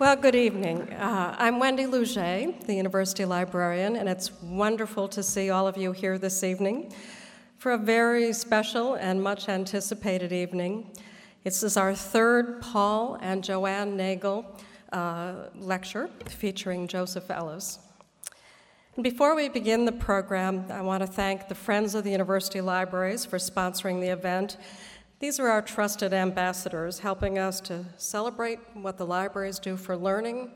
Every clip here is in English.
Well, good evening. Uh, I'm Wendy Lougee, the University Librarian, and it's wonderful to see all of you here this evening for a very special and much anticipated evening. This is our third Paul and Joanne Nagel uh, lecture featuring Joseph Ellis. And before we begin the program, I want to thank the Friends of the University Libraries for sponsoring the event these are our trusted ambassadors helping us to celebrate what the libraries do for learning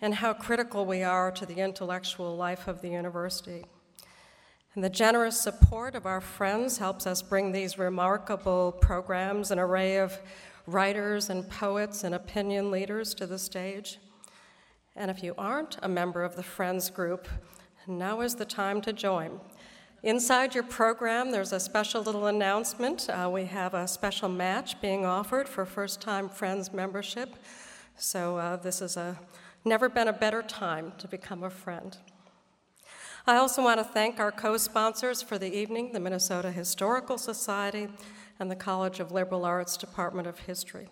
and how critical we are to the intellectual life of the university. And the generous support of our friends helps us bring these remarkable programs, an array of writers and poets and opinion leaders to the stage. And if you aren't a member of the Friends group, now is the time to join. Inside your program, there's a special little announcement. Uh, we have a special match being offered for first time Friends membership. So, uh, this is a never been a better time to become a friend. I also want to thank our co sponsors for the evening the Minnesota Historical Society and the College of Liberal Arts Department of History.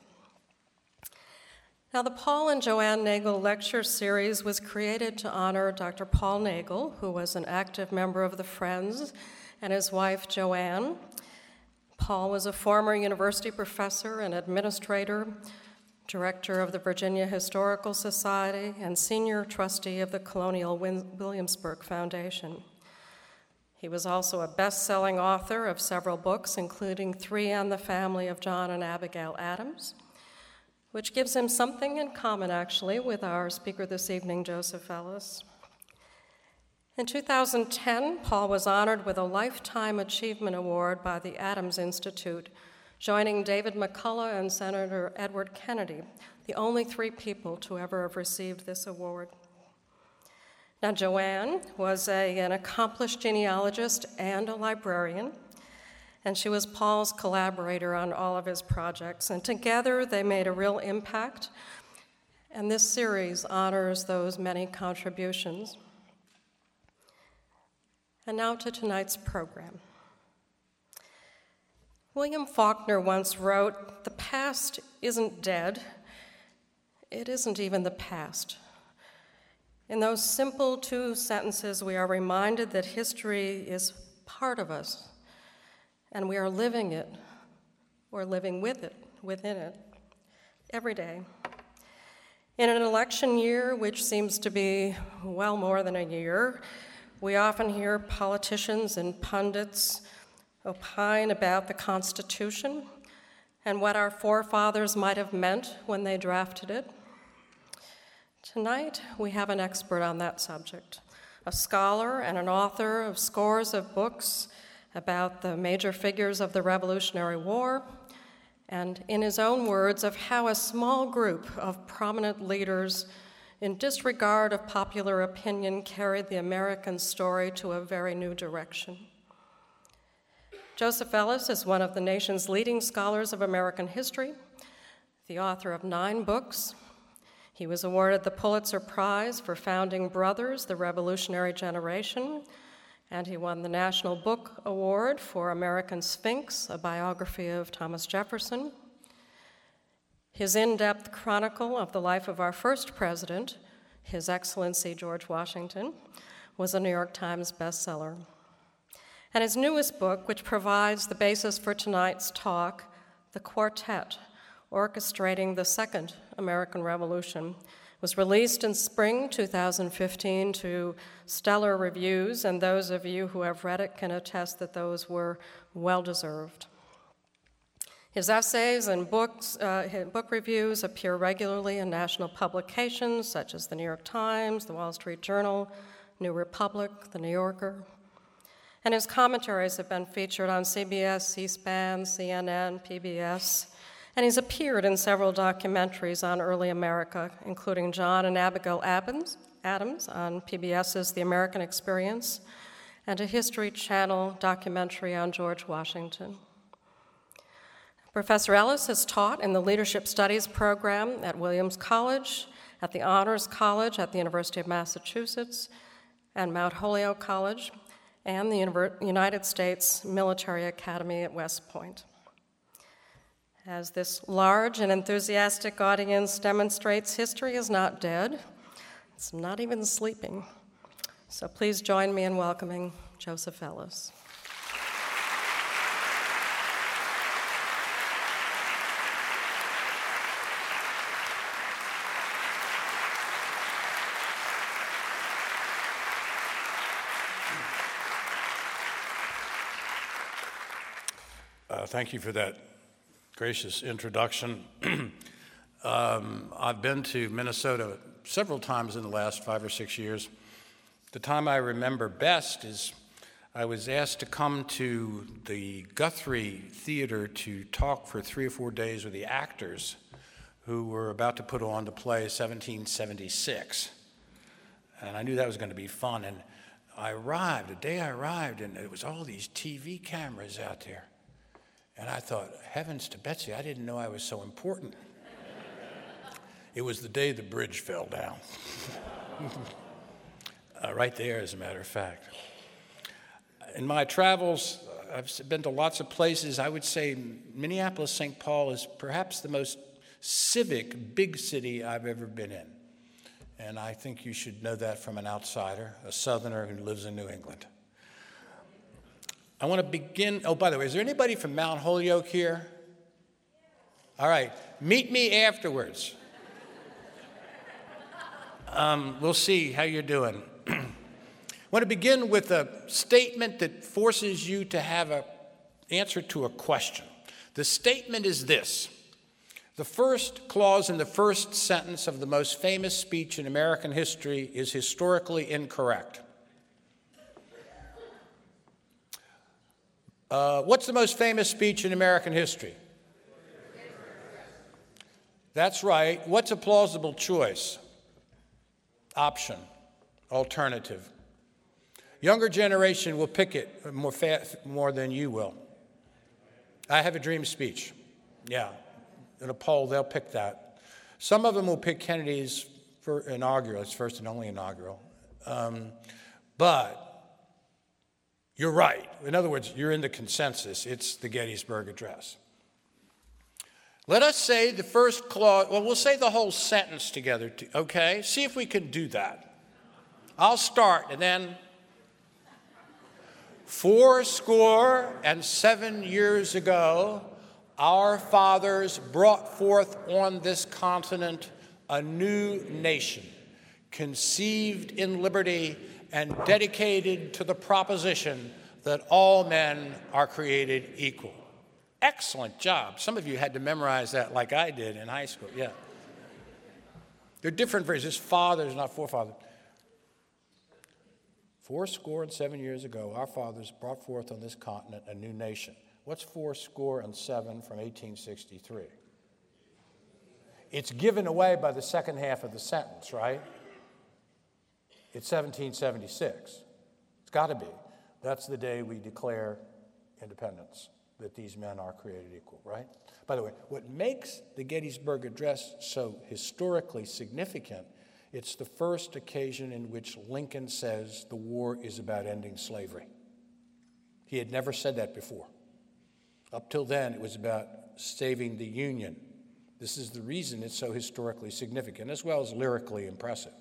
Now, the Paul and Joanne Nagel lecture series was created to honor Dr. Paul Nagel, who was an active member of the Friends, and his wife, Joanne. Paul was a former university professor and administrator, director of the Virginia Historical Society, and senior trustee of the Colonial Williamsburg Foundation. He was also a best selling author of several books, including three on the family of John and Abigail Adams which gives him something in common, actually, with our speaker this evening, Joseph Ellis. In 2010, Paul was honored with a Lifetime Achievement Award by the Adams Institute, joining David McCullough and Senator Edward Kennedy, the only three people to ever have received this award. Now, Joanne was a, an accomplished genealogist and a librarian and she was Paul's collaborator on all of his projects. And together they made a real impact. And this series honors those many contributions. And now to tonight's program. William Faulkner once wrote The past isn't dead, it isn't even the past. In those simple two sentences, we are reminded that history is part of us and we are living it or living with it, within it, every day. In an election year, which seems to be well more than a year, we often hear politicians and pundits opine about the Constitution and what our forefathers might have meant when they drafted it. Tonight, we have an expert on that subject, a scholar and an author of scores of books about the major figures of the Revolutionary War, and in his own words, of how a small group of prominent leaders, in disregard of popular opinion, carried the American story to a very new direction. Joseph Ellis is one of the nation's leading scholars of American history, the author of nine books. He was awarded the Pulitzer Prize for Founding Brothers, The Revolutionary Generation, and he won the National Book Award for American Sphinx, a biography of Thomas Jefferson. His in depth chronicle of the life of our first president, His Excellency George Washington, was a New York Times bestseller. And his newest book, which provides the basis for tonight's talk, The Quartet Orchestrating the Second American Revolution, was released in spring 2015 to stellar reviews, and those of you who have read it can attest that those were well deserved. His essays and books, uh, book reviews appear regularly in national publications such as the New York Times, the Wall Street Journal, New Republic, the New Yorker. And his commentaries have been featured on CBS, C SPAN, CNN, PBS, and he's appeared in several documentaries on early America, including John and Abigail Adams, Adams on PBS's The American Experience, and a History Channel documentary on George Washington. Professor Ellis has taught in the Leadership Studies program at Williams College, at the Honors College at the University of Massachusetts, and Mount Holyoke College, and the United States Military Academy at West Point. As this large and enthusiastic audience demonstrates, history is not dead, it's not even sleeping. So please join me in welcoming Joseph Ellis. Uh, thank you for that gracious introduction. um, I've been to Minnesota several times in the last five or six years. The time I remember best is I was asked to come to the Guthrie Theater to talk for three or four days with the actors who were about to put on the play 1776. And I knew that was going to be fun. And I arrived, the day I arrived, and it was all these TV cameras out there. And I thought, heavens to Betsy, I didn't know I was so important. it was the day the bridge fell down. uh, right there, as a matter of fact. In my travels, I've been to lots of places. I would say Minneapolis, St. Paul is perhaps the most civic big city I've ever been in. And I think you should know that from an outsider, a southerner who lives in New England. I want to begin. Oh, by the way, is there anybody from Mount Holyoke here? All right, meet me afterwards. Um, we'll see how you're doing. I want to begin with a statement that forces you to have an answer to a question. The statement is this The first clause in the first sentence of the most famous speech in American history is historically incorrect. Uh, what's the most famous speech in American history? That's right. What's a plausible choice? Option, alternative. Younger generation will pick it more, more than you will. I have a dream speech. Yeah. In a poll, they'll pick that. Some of them will pick Kennedy's for inaugural, it's first and only inaugural. Um, but you're right. In other words, you're in the consensus. It's the Gettysburg Address. Let us say the first clause, well, we'll say the whole sentence together, okay? See if we can do that. I'll start and then. Four score and seven years ago, our fathers brought forth on this continent a new nation, conceived in liberty and dedicated to the proposition that all men are created equal. Excellent job. Some of you had to memorize that like I did in high school. Yeah. They're different phrases. Fathers, not forefathers. Four score and seven years ago, our fathers brought forth on this continent a new nation. What's four score and seven from 1863? It's given away by the second half of the sentence, right? It's 1776. It's got to be. That's the day we declare independence, that these men are created equal, right? By the way, what makes the Gettysburg Address so historically significant, it's the first occasion in which Lincoln says the war is about ending slavery. He had never said that before. Up till then, it was about saving the Union. This is the reason it's so historically significant, as well as lyrically impressive.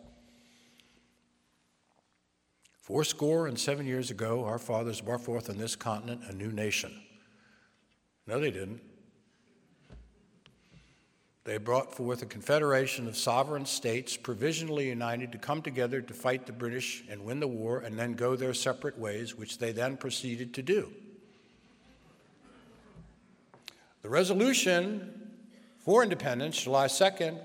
Fourscore and seven years ago, our fathers brought forth on this continent a new nation. No, they didn't. They brought forth a confederation of sovereign states provisionally united to come together to fight the British and win the war and then go their separate ways, which they then proceeded to do. The resolution for independence, July 2nd,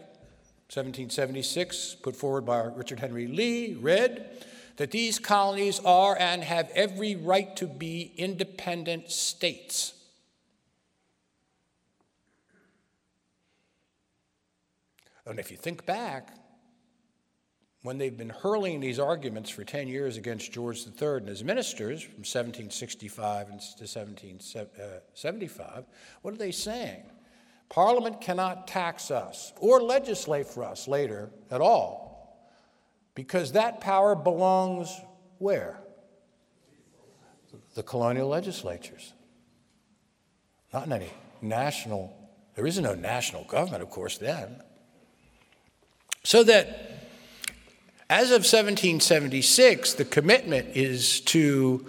1776, put forward by Richard Henry Lee, read that these colonies are and have every right to be independent states. And if you think back, when they've been hurling these arguments for 10 years against George III and his ministers from 1765 to 1775, uh, what are they saying? Parliament cannot tax us or legislate for us later at all because that power belongs where? The colonial legislatures, not in any national There is no national government, of course, then. So that as of 1776, the commitment is to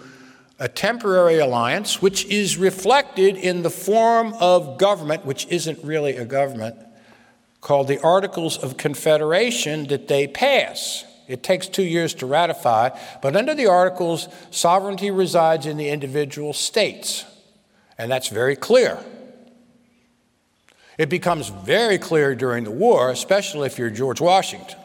a temporary alliance, which is reflected in the form of government, which isn't really a government, called the Articles of Confederation that they pass. It takes two years to ratify, but under the Articles, sovereignty resides in the individual states, and that's very clear. It becomes very clear during the war, especially if you're George Washington.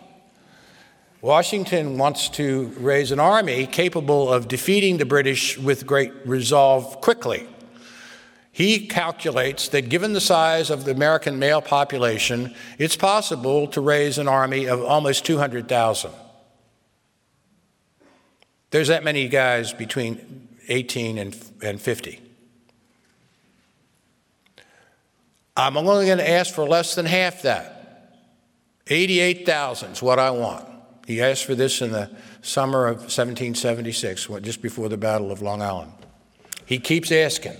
Washington wants to raise an army capable of defeating the British with great resolve quickly. He calculates that given the size of the American male population, it's possible to raise an army of almost 200,000. There's that many guys between 18 and, and 50. I'm only going to ask for less than half that. 88,000 is what I want. He asked for this in the summer of 1776, just before the Battle of Long Island. He keeps asking.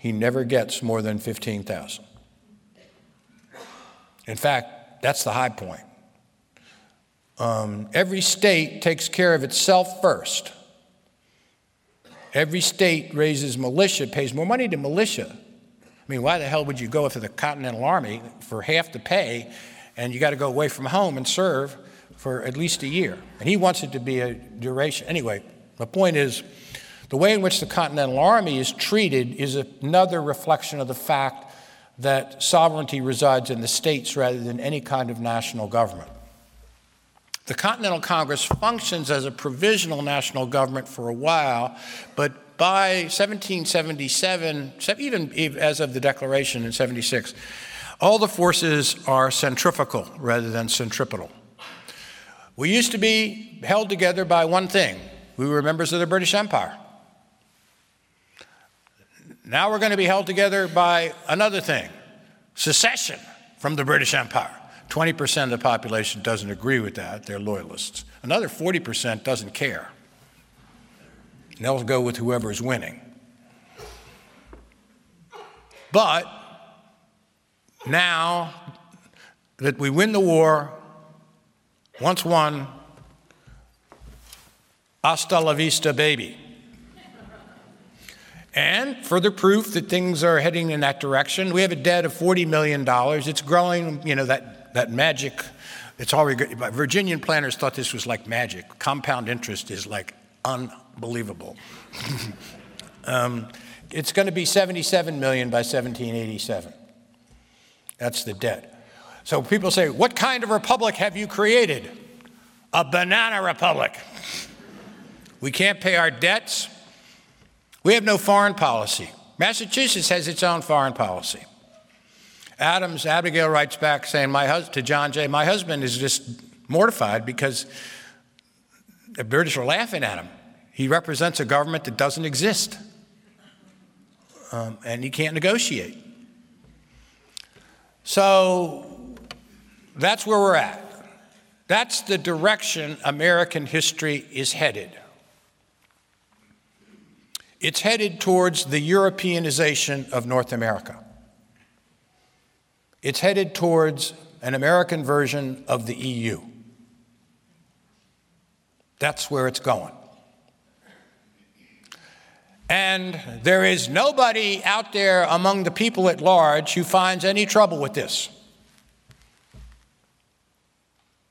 He never gets more than 15,000. In fact, that's the high point. Um, every state takes care of itself first. Every state raises militia, pays more money to militia. I mean, why the hell would you go for the Continental Army for half the pay and you got to go away from home and serve for at least a year. And he wants it to be a duration. Anyway, the point is the way in which the Continental Army is treated is another reflection of the fact that sovereignty resides in the states rather than any kind of national government. The Continental Congress functions as a provisional national government for a while, but by 1777, even as of the Declaration in 76, all the forces are centrifugal rather than centripetal. We used to be held together by one thing we were members of the British Empire. Now we're going to be held together by another thing secession from the British Empire. 20% of the population doesn't agree with that, they're loyalists. Another 40% doesn't care. And they'll go with whoever is winning. But now that we win the war, once won, hasta la vista, baby. And further proof that things are heading in that direction, we have a debt of $40 million. It's growing, you know, that, that magic. It's already, Virginian planners thought this was like magic. Compound interest is like unbelievable. um, it's going to be 77 million by 1787. That's the debt. So people say, What kind of republic have you created? A banana republic. We can't pay our debts. We have no foreign policy. Massachusetts has its own foreign policy. Adams, Abigail writes back saying, my hus- to John Jay, my husband is just mortified because the British are laughing at him. He represents a government that doesn't exist, um, and he can't negotiate. So that's where we're at. That's the direction American history is headed. It's headed towards the Europeanization of North America. It's headed towards an American version of the EU. That's where it's going. And there is nobody out there among the people at large who finds any trouble with this.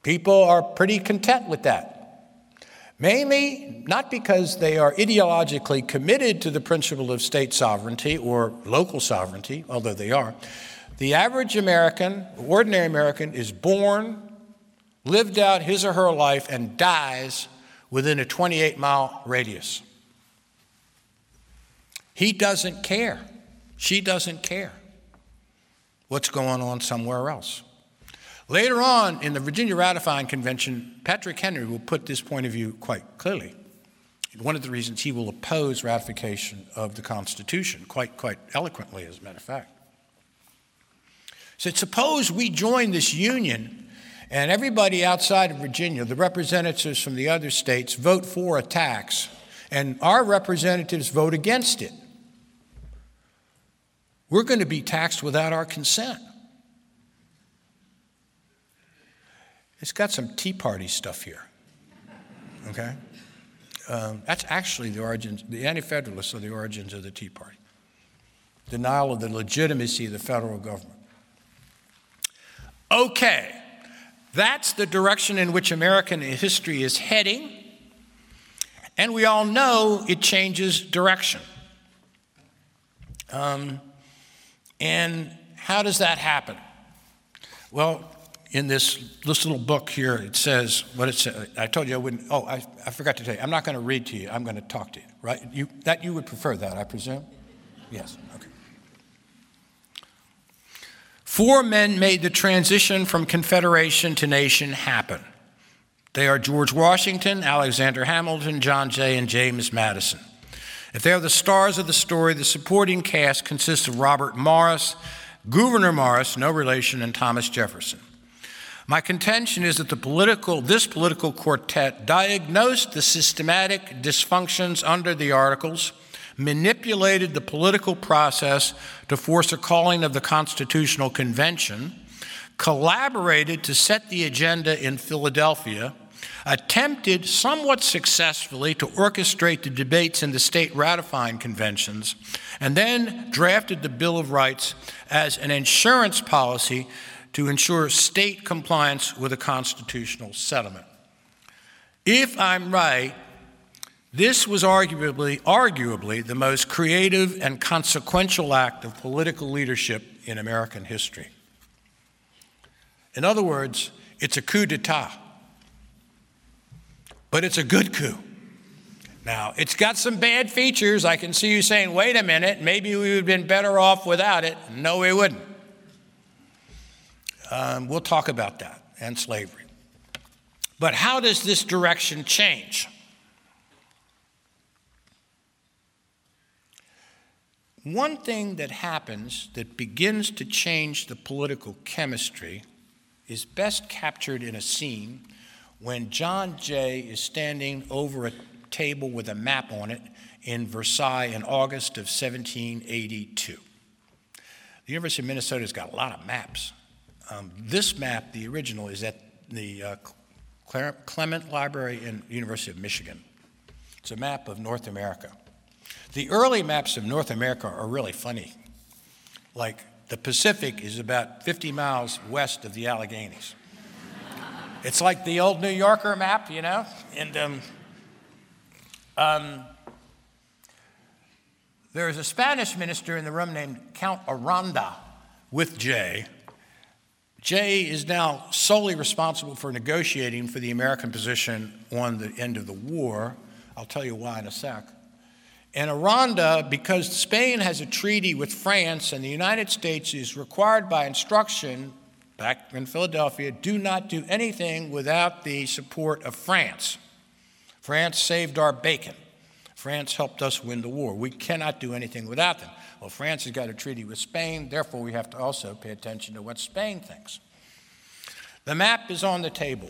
People are pretty content with that. Mainly not because they are ideologically committed to the principle of state sovereignty or local sovereignty, although they are. The average American, ordinary American, is born, lived out his or her life, and dies within a 28 mile radius. He doesn't care. She doesn't care what's going on somewhere else. Later on in the Virginia Ratifying Convention, Patrick Henry will put this point of view quite clearly. One of the reasons he will oppose ratification of the Constitution, quite, quite eloquently, as a matter of fact. So suppose we join this union and everybody outside of Virginia, the representatives from the other states, vote for a tax, and our representatives vote against it. we're going to be taxed without our consent. It's got some Tea Party stuff here. Okay? Um, that's actually the origins, the Anti Federalists are the origins of the Tea Party. Denial of the legitimacy of the federal government. Okay, that's the direction in which American history is heading, and we all know it changes direction. Um, and how does that happen? Well, in this, this little book here, it says what it says. I told you I wouldn't. Oh, I, I forgot to tell you. I'm not going to read to you. I'm going to talk to you. Right? You that you would prefer that, I presume. Yes. Okay. Four men made the transition from confederation to nation happen. They are George Washington, Alexander Hamilton, John Jay, and James Madison. If they are the stars of the story, the supporting cast consists of Robert Morris, Gouverneur Morris, no relation, and Thomas Jefferson. My contention is that the political, this political quartet diagnosed the systematic dysfunctions under the Articles, manipulated the political process to force a calling of the Constitutional Convention, collaborated to set the agenda in Philadelphia, attempted somewhat successfully to orchestrate the debates in the state ratifying conventions, and then drafted the Bill of Rights as an insurance policy to ensure state compliance with a constitutional settlement. If I'm right, this was arguably, arguably the most creative and consequential act of political leadership in American history. In other words, it's a coup d'etat, but it's a good coup. Now, it's got some bad features. I can see you saying, wait a minute, maybe we would have been better off without it. No, we wouldn't. Um, we'll talk about that and slavery. But how does this direction change? One thing that happens that begins to change the political chemistry is best captured in a scene when John Jay is standing over a table with a map on it in Versailles in August of 1782. The University of Minnesota's got a lot of maps. Um, this map, the original, is at the uh, Clement Library in University of Michigan. It's a map of North America. The early maps of North America are really funny. Like the Pacific is about 50 miles west of the Alleghenies. it's like the old New Yorker map, you know? And um, um, there is a Spanish minister in the room named Count Aranda with Jay Jay is now solely responsible for negotiating for the American position on the end of the war. I'll tell you why in a sec. And Aranda, because Spain has a treaty with France and the United States is required by instruction back in Philadelphia, do not do anything without the support of France. France saved our bacon. France helped us win the war. We cannot do anything without them. Well, France has got a treaty with Spain, therefore, we have to also pay attention to what Spain thinks. The map is on the table.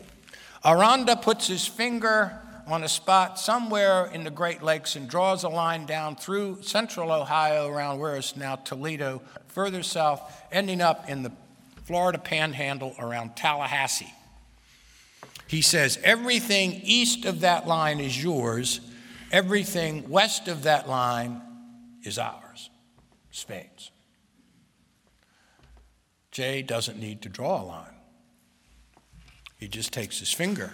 Aranda puts his finger on a spot somewhere in the Great Lakes and draws a line down through central Ohio around where is now Toledo, further south, ending up in the Florida panhandle around Tallahassee. He says, Everything east of that line is yours, everything west of that line is ours. Spain's. Jay doesn't need to draw a line. He just takes his finger,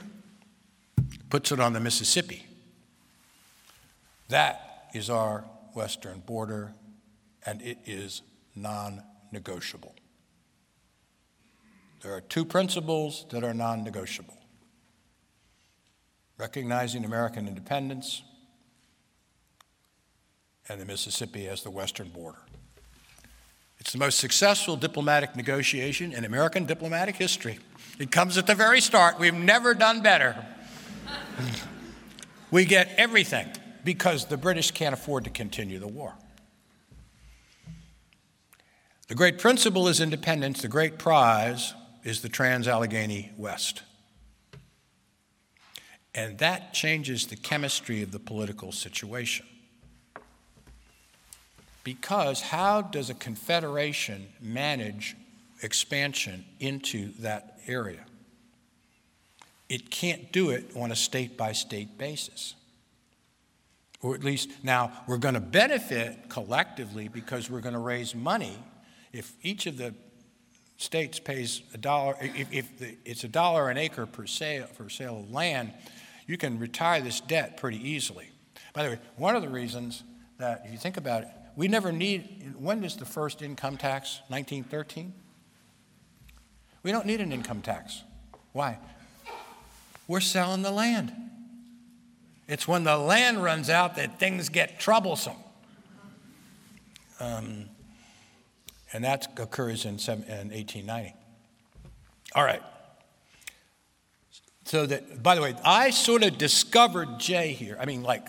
puts it on the Mississippi. That is our western border, and it is non negotiable. There are two principles that are non negotiable recognizing American independence and the Mississippi as the western border. It's the most successful diplomatic negotiation in American diplomatic history. It comes at the very start. We've never done better. we get everything because the British can't afford to continue the war. The great principle is independence, the great prize is the Trans Allegheny West. And that changes the chemistry of the political situation. Because how does a confederation manage expansion into that area? It can't do it on a state by state basis. Or at least, now we're going to benefit collectively because we're going to raise money. If each of the states pays a dollar, if, if the, it's a dollar an acre per sale, for sale of land, you can retire this debt pretty easily. By the way, one of the reasons that, if you think about it, we never need, when is the first income tax? 1913? We don't need an income tax. Why? We're selling the land. It's when the land runs out that things get troublesome. Um, and that occurs in, in 1890. All right. So that, by the way, I sort of discovered Jay here. I mean, like,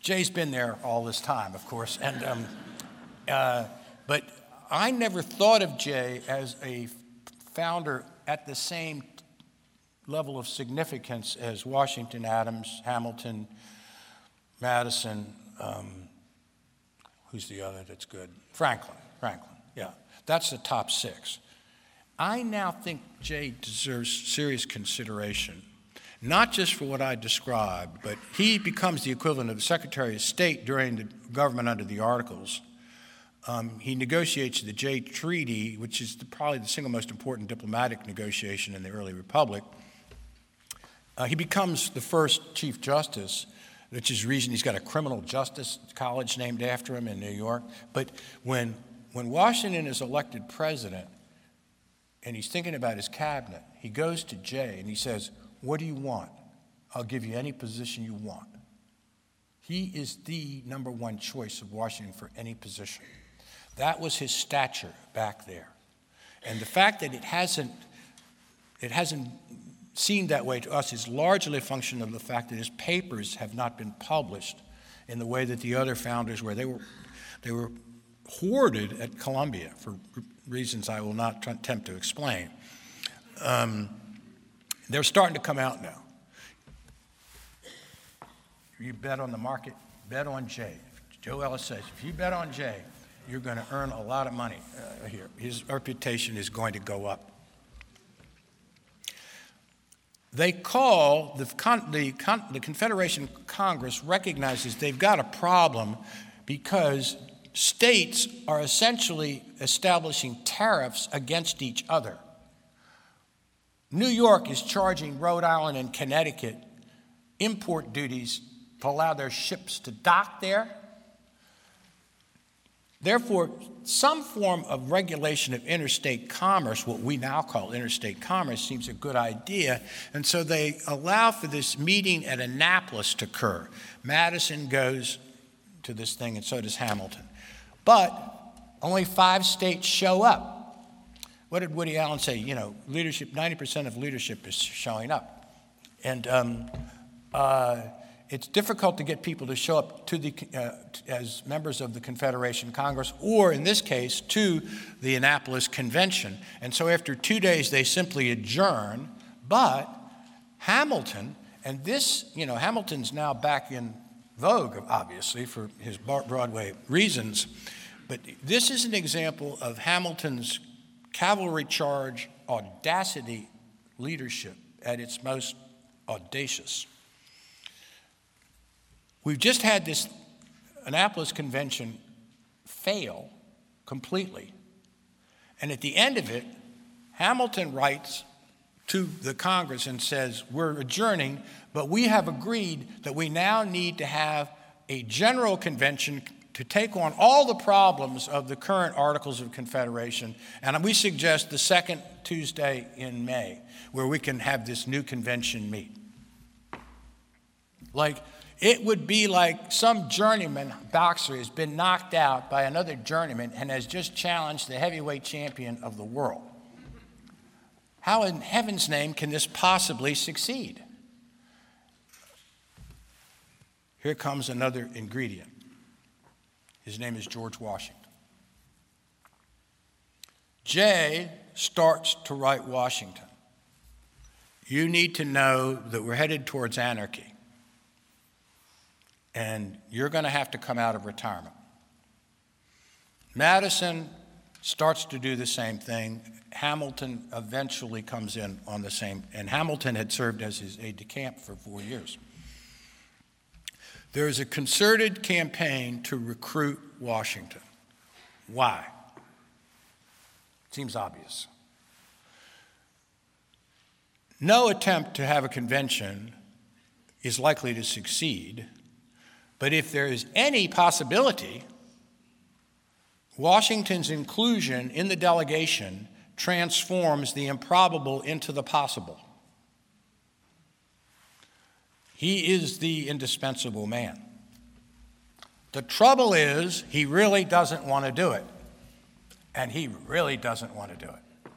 Jay's been there all this time, of course, and um, uh, but I never thought of Jay as a founder at the same level of significance as Washington, Adams, Hamilton, Madison. Um, who's the other that's good? Franklin. Franklin. Yeah, that's the top six. I now think Jay deserves serious consideration, not just for what I described, but he becomes the equivalent of the Secretary of State during the government under the Articles. Um, he negotiates the Jay Treaty, which is the, probably the single most important diplomatic negotiation in the early republic. Uh, he becomes the first Chief Justice, which is reason he's got a criminal justice college named after him in New York. But when, when Washington is elected president and he's thinking about his cabinet, he goes to Jay and he says, What do you want? I'll give you any position you want. He is the number one choice of Washington for any position. That was his stature back there. And the fact that it hasn't, it hasn't seen that way to us is largely a function of the fact that his papers have not been published in the way that the other founders were. They were, they were hoarded at Columbia for reasons I will not attempt to explain. Um, they're starting to come out now. You bet on the market, bet on Jay. Joe Ellis says, if you bet on Jay, you're going to earn a lot of money uh, here. His reputation is going to go up. They call the, Con- the, Con- the Confederation Congress recognizes they've got a problem because states are essentially establishing tariffs against each other. New York is charging Rhode Island and Connecticut import duties to allow their ships to dock there Therefore, some form of regulation of interstate commerce, what we now call interstate commerce, seems a good idea. And so they allow for this meeting at Annapolis to occur. Madison goes to this thing, and so does Hamilton. But only five states show up. What did Woody Allen say? You know, leadership, 90% of leadership is showing up. And um, uh, it's difficult to get people to show up to the, uh, as members of the Confederation Congress, or in this case, to the Annapolis Convention. And so after two days, they simply adjourn. But Hamilton, and this, you know, Hamilton's now back in vogue, obviously, for his Broadway reasons. But this is an example of Hamilton's cavalry charge audacity leadership at its most audacious. We've just had this Annapolis convention fail completely. And at the end of it, Hamilton writes to the Congress and says, We're adjourning, but we have agreed that we now need to have a general convention to take on all the problems of the current Articles of Confederation. And we suggest the second Tuesday in May, where we can have this new convention meet. Like, it would be like some journeyman boxer has been knocked out by another journeyman and has just challenged the heavyweight champion of the world. How in heaven's name can this possibly succeed? Here comes another ingredient. His name is George Washington. Jay starts to write Washington. You need to know that we're headed towards anarchy and you're going to have to come out of retirement. Madison starts to do the same thing. Hamilton eventually comes in on the same, and Hamilton had served as his aide de camp for four years. There is a concerted campaign to recruit Washington. Why? Seems obvious. No attempt to have a convention is likely to succeed, but if there is any possibility, Washington's inclusion in the delegation transforms the improbable into the possible. He is the indispensable man. The trouble is, he really doesn't want to do it. And he really doesn't want to do it.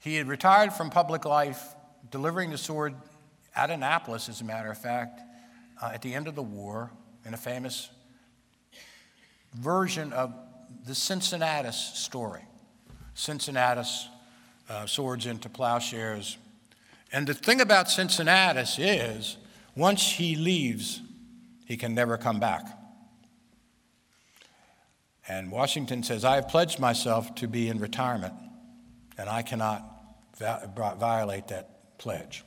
He had retired from public life, delivering the sword at Annapolis, as a matter of fact, uh, at the end of the war, in a famous version of the Cincinnatus story. Cincinnatus, uh, swords into plowshares, and the thing about Cincinnatus is, once he leaves, he can never come back. And Washington says, I have pledged myself to be in retirement, and I cannot violate that pledge.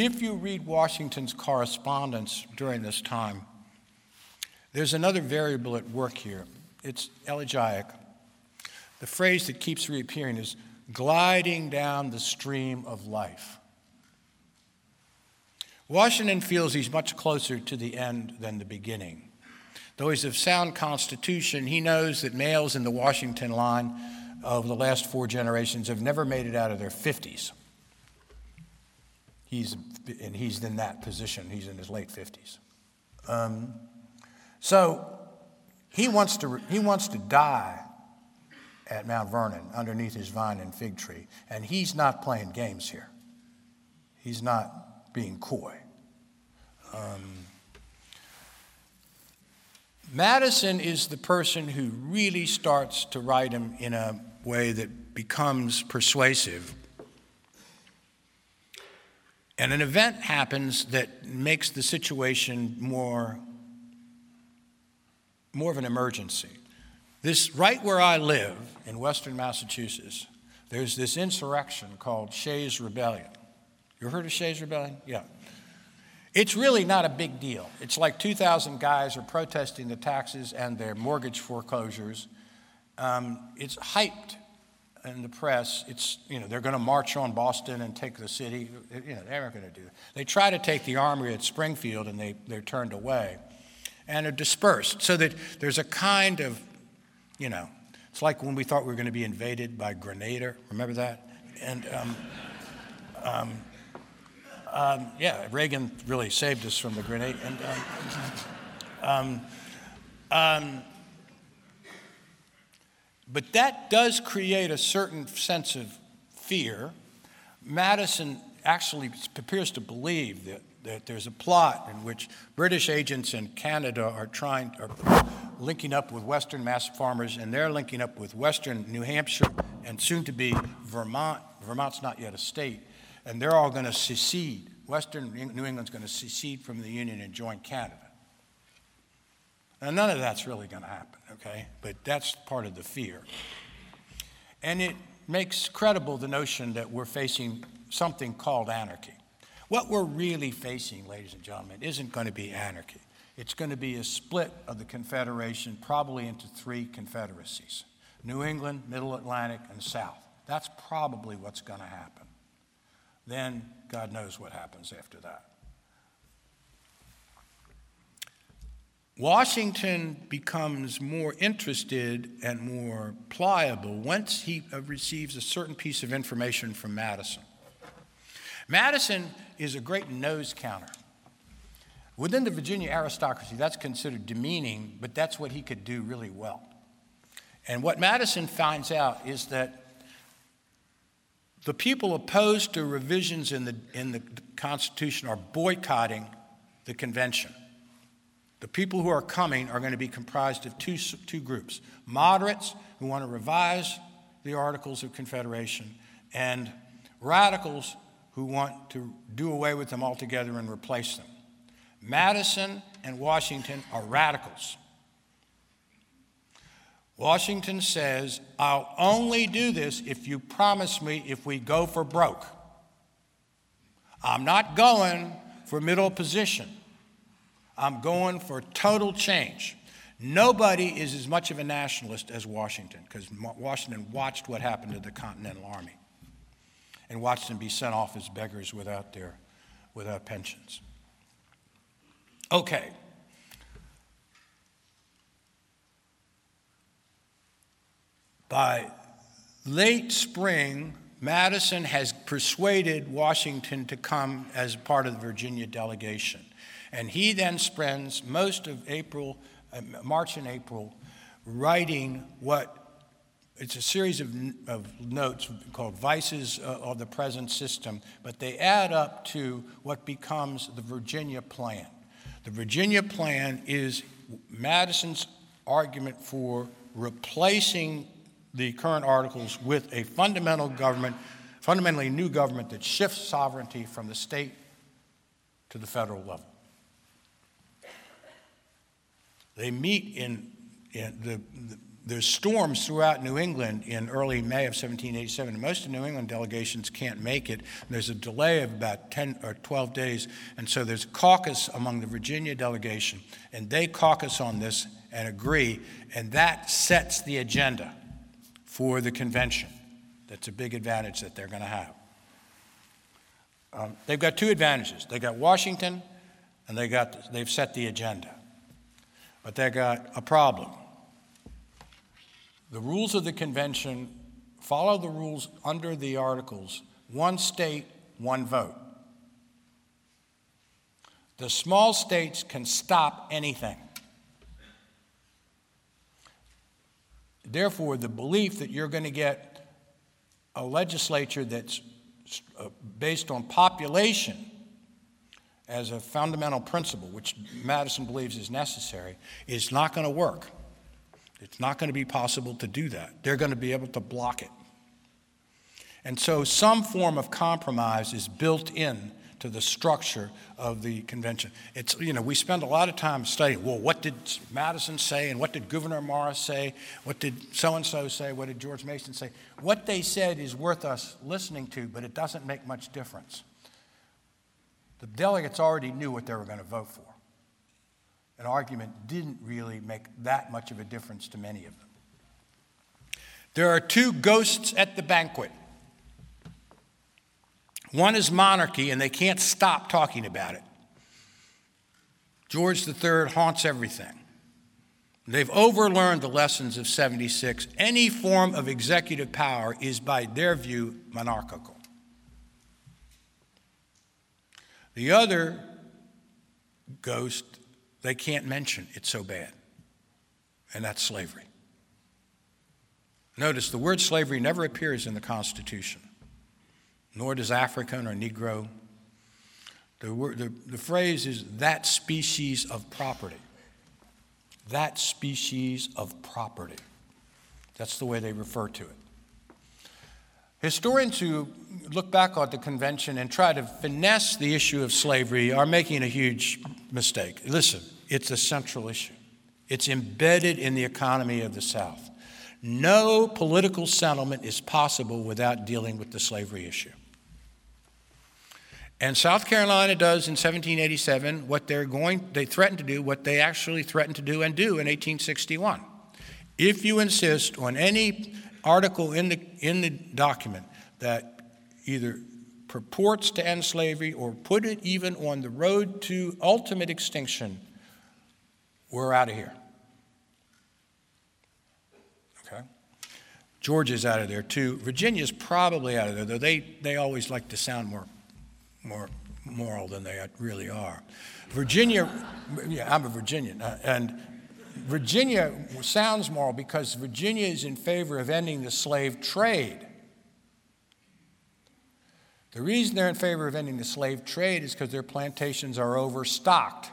If you read Washington's correspondence during this time, there's another variable at work here. It's elegiac. The phrase that keeps reappearing is gliding down the stream of life. Washington feels he's much closer to the end than the beginning. Though he's of sound constitution, he knows that males in the Washington line of the last four generations have never made it out of their 50s. He's, and he's in that position. He's in his late 50s. Um, so he wants, to, he wants to die at Mount Vernon underneath his vine and fig tree. And he's not playing games here. He's not being coy. Um, Madison is the person who really starts to write him in a way that becomes persuasive. And an event happens that makes the situation more, more of an emergency. This, right where I live in western Massachusetts, there's this insurrection called Shays Rebellion. You heard of Shays Rebellion? Yeah. It's really not a big deal. It's like 2,000 guys are protesting the taxes and their mortgage foreclosures. Um, it's hyped in the press. It's, you know, they're going to march on Boston and take the city. You know, they're not going to do. They try to take the armory at Springfield and they, they're turned away and are dispersed so that there's a kind of, you know, it's like when we thought we were going to be invaded by Grenada. Remember that? And um, um, um, yeah, Reagan really saved us from the grenade. And, um, um, um, but that does create a certain sense of fear. Madison actually appears to believe that, that there's a plot in which British agents in Canada are trying, are linking up with Western mass farmers, and they're linking up with Western New Hampshire and soon to be Vermont. Vermont's not yet a state and they're all going to secede. Western New England's going to secede from the Union and join Canada. Now, none of that's really going to happen, okay? But that's part of the fear. And it makes credible the notion that we're facing something called anarchy. What we're really facing, ladies and gentlemen, isn't going to be anarchy. It's going to be a split of the Confederation, probably into three confederacies New England, Middle Atlantic, and South. That's probably what's going to happen then God knows what happens after that. Washington becomes more interested and more pliable once he receives a certain piece of information from Madison. Madison is a great nose counter. Within the Virginia aristocracy, that's considered demeaning, but that's what he could do really well. And what Madison finds out is that the people opposed to revisions in the, in the Constitution are boycotting the convention. The people who are coming are going to be comprised of two, two groups moderates who want to revise the Articles of Confederation, and radicals who want to do away with them altogether and replace them. Madison and Washington are radicals. Washington says, I'll only do this if you promise me if we go for broke. I'm not going for middle position. I'm going for total change. Nobody is as much of a nationalist as Washington because Washington watched what happened to the Continental Army and watched them be sent off as beggars without, their, without pensions. Okay. By late spring, Madison has persuaded Washington to come as part of the Virginia delegation. And he then spends most of April, uh, March and April, writing what it's a series of, of notes called Vices uh, of the Present System, but they add up to what becomes the Virginia Plan. The Virginia Plan is Madison's argument for replacing the current articles with a fundamental government, fundamentally new government that shifts sovereignty from the state to the federal level. They meet in, in the, the storms throughout New England in early May of 1787. Most of New England delegations can't make it. There's a delay of about 10 or 12 days, and so there's caucus among the Virginia delegation, and they caucus on this and agree, and that sets the agenda for the convention. That's a big advantage that they're going to have. Um, they've got two advantages. They got Washington, and they got they've set the agenda, but they got a problem. The rules of the convention follow the rules under the articles: one state, one vote. The small states can stop anything. Therefore, the belief that you're going to get a legislature that's uh, based on population as a fundamental principle, which Madison believes is necessary, is not going to work. It's not going to be possible to do that. They're going to be able to block it. And so, some form of compromise is built in to the structure of the convention. It's, you know, we spend a lot of time studying, well, what did Madison say and what did Gouverneur Morris say? What did so and so say? What did George Mason say? What they said is worth us listening to, but it doesn't make much difference. The delegates already knew what they were going to vote for. An argument didn't really make that much of a difference to many of them. There are two ghosts at the banquet. One is monarchy, and they can't stop talking about it. George III haunts everything. They've overlearned the lessons of 76. Any form of executive power is, by their view, monarchical. The other ghost they can't mention, it's so bad, and that's slavery. Notice the word slavery never appears in the Constitution nor does African or Negro. The, word, the, the phrase is that species of property. That species of property. That's the way they refer to it. Historians who look back on the convention and try to finesse the issue of slavery are making a huge mistake. Listen, it's a central issue, it's embedded in the economy of the South. No political settlement is possible without dealing with the slavery issue. And South Carolina does in 1787 what they're going, they threaten to do, what they actually threatened to do and do in 1861. If you insist on any article in the, in the document that either purports to end slavery or put it even on the road to ultimate extinction, we're out of here. Okay? Georgia's out of there too. Virginia's probably out of there, though they, they always like to sound more more moral than they really are. Virginia, yeah, I'm a Virginian, uh, and Virginia sounds moral because Virginia is in favor of ending the slave trade. The reason they're in favor of ending the slave trade is because their plantations are overstocked.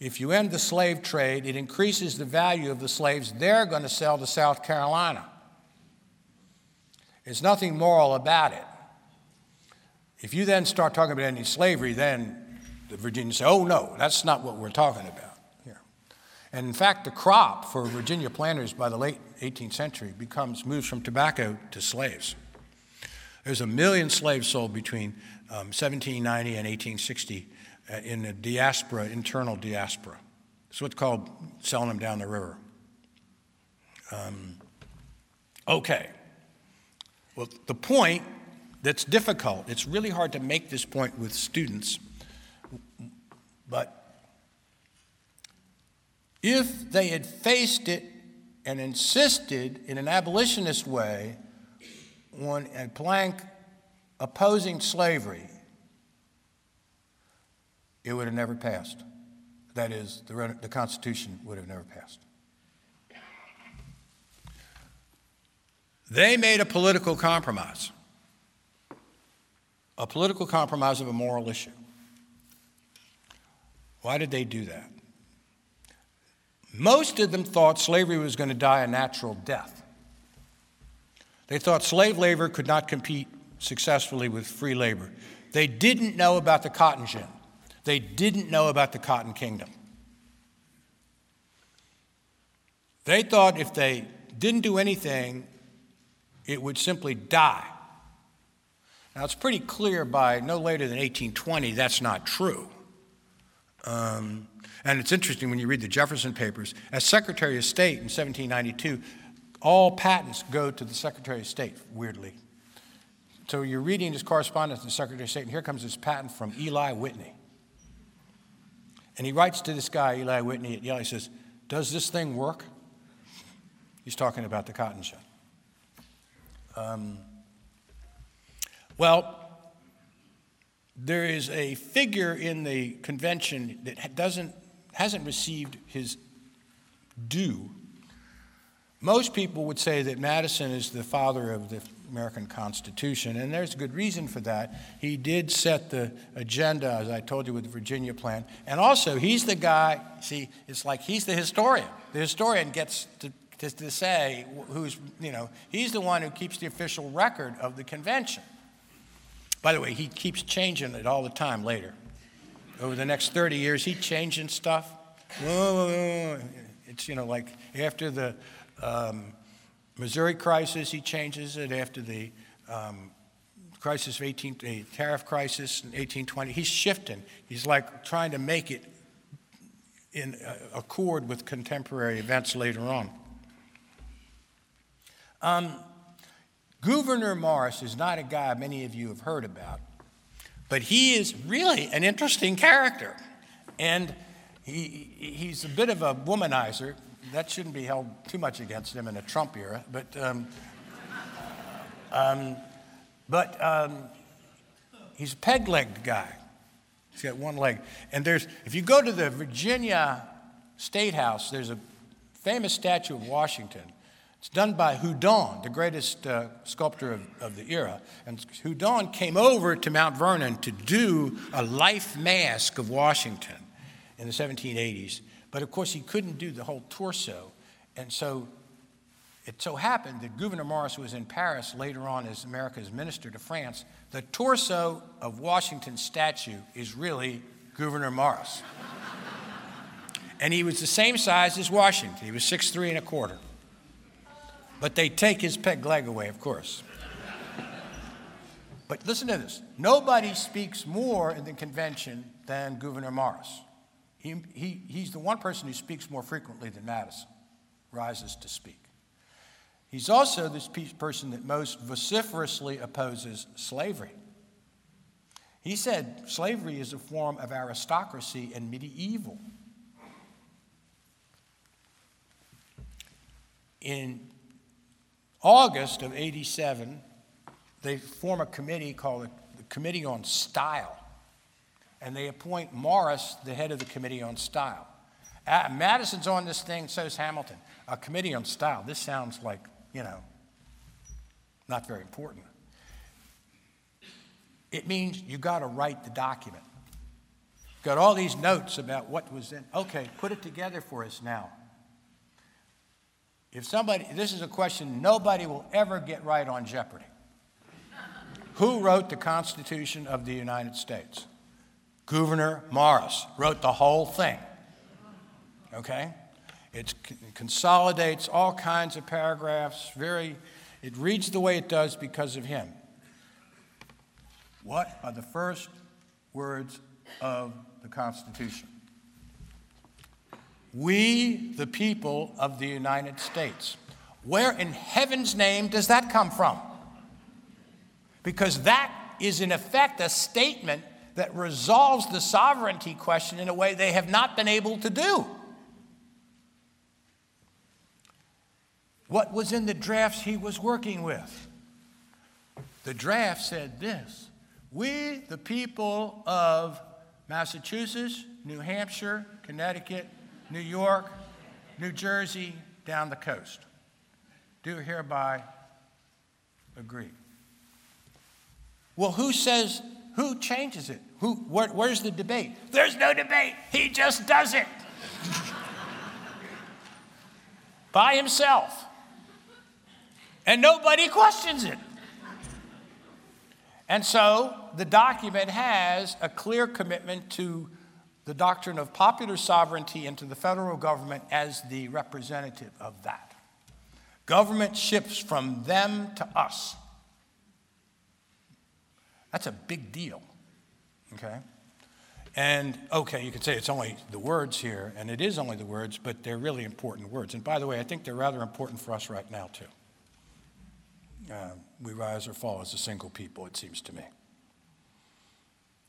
If you end the slave trade, it increases the value of the slaves they're going to sell to South Carolina. There's nothing moral about it. If you then start talking about ending slavery, then the Virginians say, oh, no, that's not what we're talking about. And in fact, the crop for Virginia planters by the late 18th century becomes moves from tobacco to slaves. There's a million slaves sold between um, 1790 and 1860 uh, in the diaspora, internal diaspora. It's what's called selling them down the river. Um, okay. Well, the point that's difficult, it's really hard to make this point with students, but if they had faced it and insisted in an abolitionist way on a plank opposing slavery, it would have never passed. That is, the, the Constitution would have never passed. They made a political compromise, a political compromise of a moral issue. Why did they do that? Most of them thought slavery was going to die a natural death. They thought slave labor could not compete successfully with free labor. They didn't know about the cotton gin. They didn't know about the cotton kingdom. They thought if they didn't do anything, it would simply die. Now, it's pretty clear by no later than 1820 that's not true. Um, and it's interesting when you read the Jefferson Papers. As Secretary of State in 1792, all patents go to the Secretary of State, weirdly. So you're reading his correspondence to the Secretary of State, and here comes this patent from Eli Whitney. And he writes to this guy, Eli Whitney at Yale, he says, Does this thing work? He's talking about the cotton gin. Um, well, there is a figure in the convention that doesn't hasn't received his due. Most people would say that Madison is the father of the American Constitution, and there's good reason for that. He did set the agenda, as I told you, with the Virginia Plan, and also he's the guy. See, it's like he's the historian. The historian gets to, to, to say who's, you know, he's the one who keeps the official record of the convention. By the way, he keeps changing it all the time later over the next 30 years, he's changing stuff. It's, you know, like after the um, Missouri crisis, he changes it. After the um, crisis of 18, the tariff crisis in 1820, he's shifting. He's like trying to make it in accord with contemporary events later on. Um, Gouverneur Morris is not a guy many of you have heard about. But he is really an interesting character. And he, he's a bit of a womanizer. That shouldn't be held too much against him in a Trump era. But, um, um, but um, he's a peg legged guy. He's got one leg. And there's, if you go to the Virginia State House, there's a famous statue of Washington it's done by Houdon, the greatest uh, sculptor of, of, the era. And Houdon came over to Mount Vernon to do a life mask of Washington in the 1780s. But of course, he couldn't do the whole torso. And so it so happened that Gouverneur Morris was in Paris later on as America's minister to France. The torso of Washington's statue is really Gouverneur Morris. and he was the same size as Washington. He was six three and a quarter. But they take his peg leg away, of course. but listen to this nobody speaks more in the convention than Gouverneur Morris. He, he, he's the one person who speaks more frequently than Madison, rises to speak. He's also this person that most vociferously opposes slavery. He said slavery is a form of aristocracy and medieval. In August of 87, they form a committee called the Committee on Style, and they appoint Morris the head of the Committee on Style. Uh, Madison's on this thing, so is Hamilton. A committee on style. This sounds like, you know, not very important. It means you got to write the document. Got all these notes about what was in. Okay, put it together for us now. If somebody, this is a question nobody will ever get right on Jeopardy. Who wrote the Constitution of the United States? Gouverneur Morris wrote the whole thing. Okay? It consolidates all kinds of paragraphs. Very, it reads the way it does because of him. What are the first words of the Constitution? We, the people of the United States. Where in heaven's name does that come from? Because that is, in effect, a statement that resolves the sovereignty question in a way they have not been able to do. What was in the drafts he was working with? The draft said this We, the people of Massachusetts, New Hampshire, Connecticut, New York, New Jersey, down the coast, do hereby agree. Well, who says, who changes it? Who, where, where's the debate? There's no debate. He just does it by himself. And nobody questions it. And so the document has a clear commitment to the doctrine of popular sovereignty into the federal government as the representative of that. Government shifts from them to us. That's a big deal. Okay? And okay, you could say it's only the words here, and it is only the words, but they're really important words. And by the way, I think they're rather important for us right now, too. Uh, we rise or fall as a single people, it seems to me.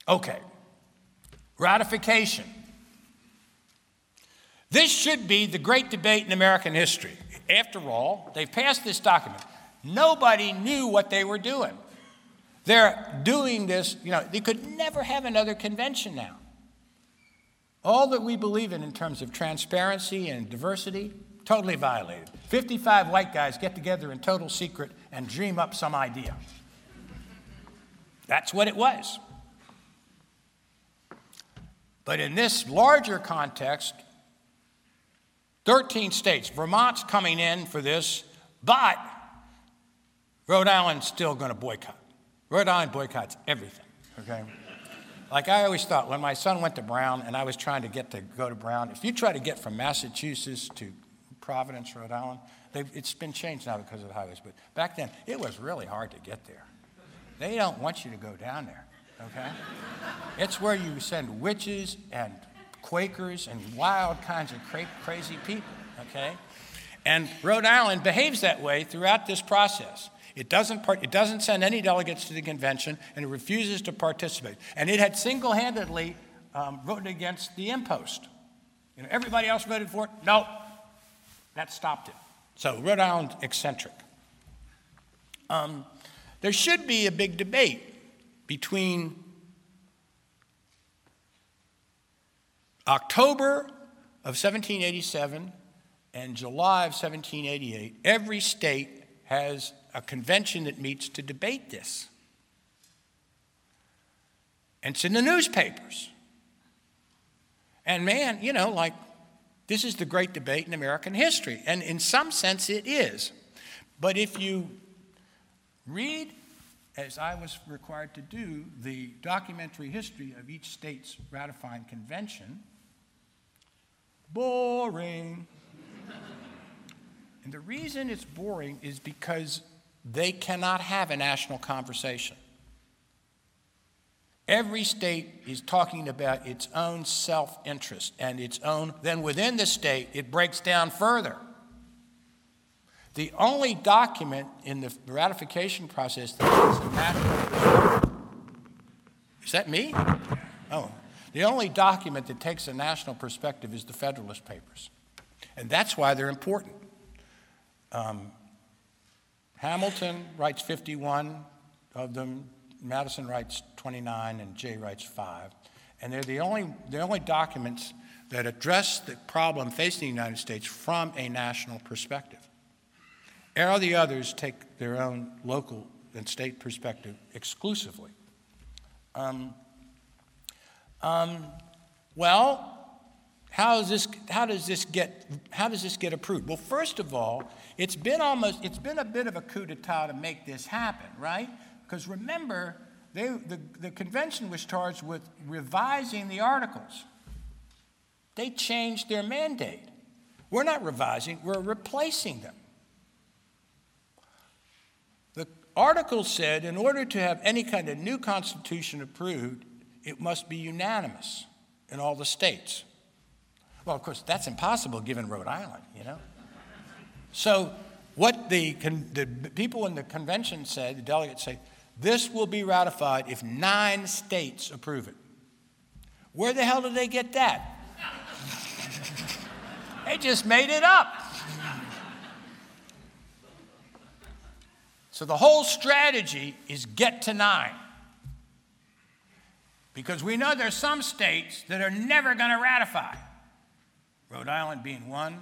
Okay, ratification. This should be the great debate in American history. After all, they've passed this document. Nobody knew what they were doing. They're doing this, you know, they could never have another convention now. All that we believe in in terms of transparency and diversity, totally violated. 55 white guys get together in total secret and dream up some idea. That's what it was. But in this larger context, 13 states, Vermont's coming in for this, but Rhode Island's still going to boycott. Rhode Island boycotts everything, okay? Like I always thought, when my son went to Brown and I was trying to get to go to Brown, if you try to get from Massachusetts to Providence, Rhode Island, it's been changed now because of the highways, but back then it was really hard to get there. They don't want you to go down there, okay? it's where you send witches and Quakers and wild kinds of cra- crazy people, okay? And Rhode Island behaves that way throughout this process. It doesn't, part, it doesn't send any delegates to the convention, and it refuses to participate. And it had single handedly um, voted against the impost. You know, everybody else voted for it. No, that stopped it. So Rhode Island eccentric. Um, there should be a big debate between October of 1787 and July of 1788. Every state has a convention that meets to debate this. And it's in the newspapers. And man, you know, like, this is the great debate in American history. And in some sense, it is. But if you read, as I was required to do, the documentary history of each state's ratifying convention, boring. and the reason it's boring is because they cannot have a national conversation. Every state is talking about its own self interest and its own, then within the state, it breaks down further. The only document in the ratification process that is a national. Is that me? Oh. The only document that takes a national perspective is the Federalist Papers. And that's why they're important. Um, Hamilton writes 51 of them, Madison writes 29, and Jay writes 5. And they're the only, the only documents that address the problem facing the United States from a national perspective. All the others take their own local and state perspective exclusively. Um, um, well, how, is this, how, does this get, how does this get approved? Well, first of all, it's been almost, it's been a bit of a coup d'etat to make this happen, right? Because remember, they, the, the convention was charged with revising the articles. They changed their mandate. We're not revising, we're replacing them. The article said in order to have any kind of new constitution approved, it must be unanimous in all the states. Well, of course, that's impossible given Rhode Island, you know? So, what the, the people in the convention said, the delegates say, this will be ratified if nine states approve it. Where the hell did they get that? they just made it up. So the whole strategy is get to nine. Because we know there's some states that are never going to ratify. Rhode Island being one,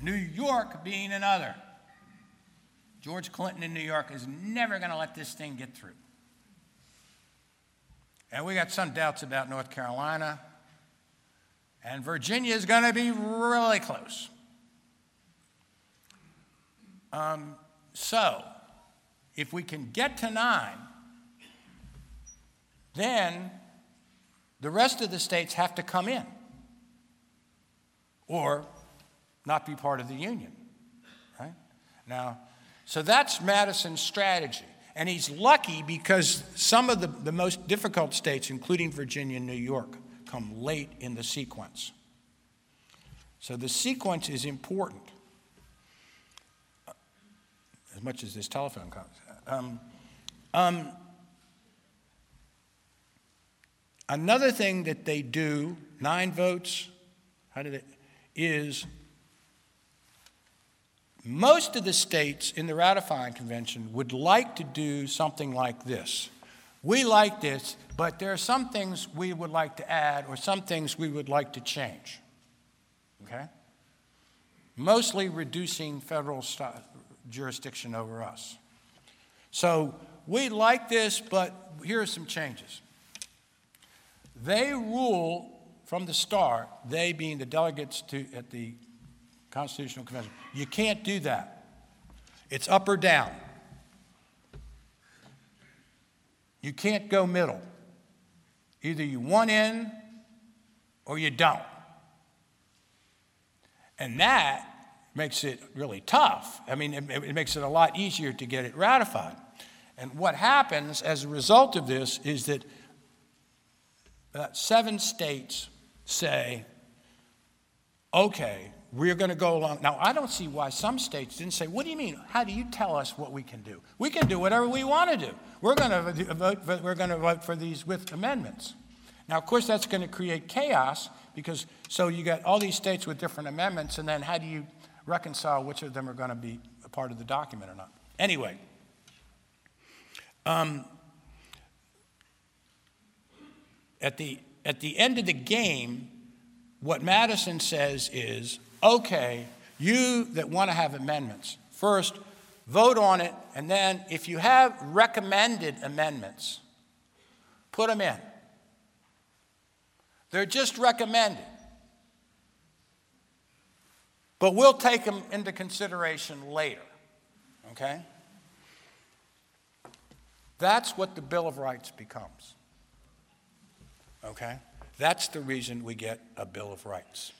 New York being another. George Clinton in New York is never going to let this thing get through. And we got some doubts about North Carolina. And Virginia is going to be really close. Um, so, if we can get to nine, then the rest of the states have to come in or not be part of the union. Right? Now, so that's Madison's strategy. And he's lucky because some of the, the most difficult states, including Virginia and New York, come late in the sequence. So the sequence is important, as much as this telephone comes. Um, um, another thing that they do, nine votes, how did it, is most of the states in the ratifying convention would like to do something like this. We like this, but there are some things we would like to add or some things we would like to change. Okay? Mostly reducing federal st- jurisdiction over us. So we like this, but here are some changes. They rule from the start, they being the delegates to, at the Constitutional Convention. You can't do that. It's up or down. You can't go middle. Either you want in or you don't. And that makes it really tough. I mean, it, it, makes it a lot easier to get it ratified. And what happens as a result of this is that uh, seven states say, okay, we're going to go along. Now, I don't see why some states didn't say, What do you mean? How do you tell us what we can do? We can do whatever we want to do. We're going to vote, we're going to vote for these with amendments. Now, of course, that's going to create chaos because so you got all these states with different amendments, and then how do you reconcile which of them are going to be a part of the document or not? Anyway, um, at, the, at the end of the game, what Madison says is okay, you that want to have amendments, first vote on it, and then if you have recommended amendments, put them in. They're just recommended. But we'll take them into consideration later. Okay? That's what the Bill of Rights becomes. Okay? That's the reason we get a Bill of Rights.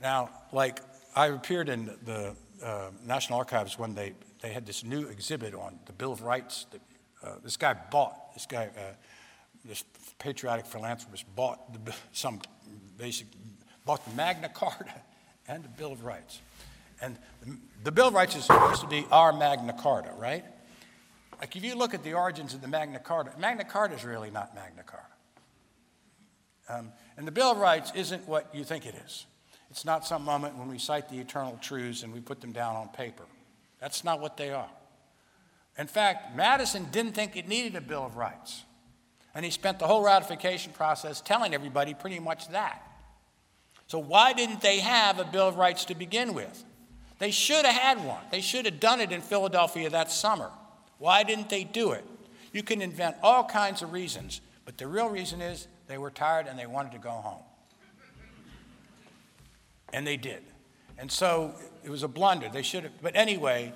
Now, like I appeared in the uh, National Archives when they, they had this new exhibit on the Bill of Rights. That, uh, this guy bought, this guy, uh, this patriotic philanthropist bought the, some basic, bought the Magna Carta and the Bill of Rights. And the, the Bill of Rights is supposed to be our Magna Carta, right? Like if you look at the origins of the Magna Carta, Magna Carta is really not Magna Carta. Um, and the Bill of Rights isn't what you think it is. It's not some moment when we cite the eternal truths and we put them down on paper. That's not what they are. In fact, Madison didn't think it needed a Bill of Rights. And he spent the whole ratification process telling everybody pretty much that. So, why didn't they have a Bill of Rights to begin with? They should have had one. They should have done it in Philadelphia that summer. Why didn't they do it? You can invent all kinds of reasons, but the real reason is they were tired and they wanted to go home. And they did. And so it was a blunder. They should have. But anyway,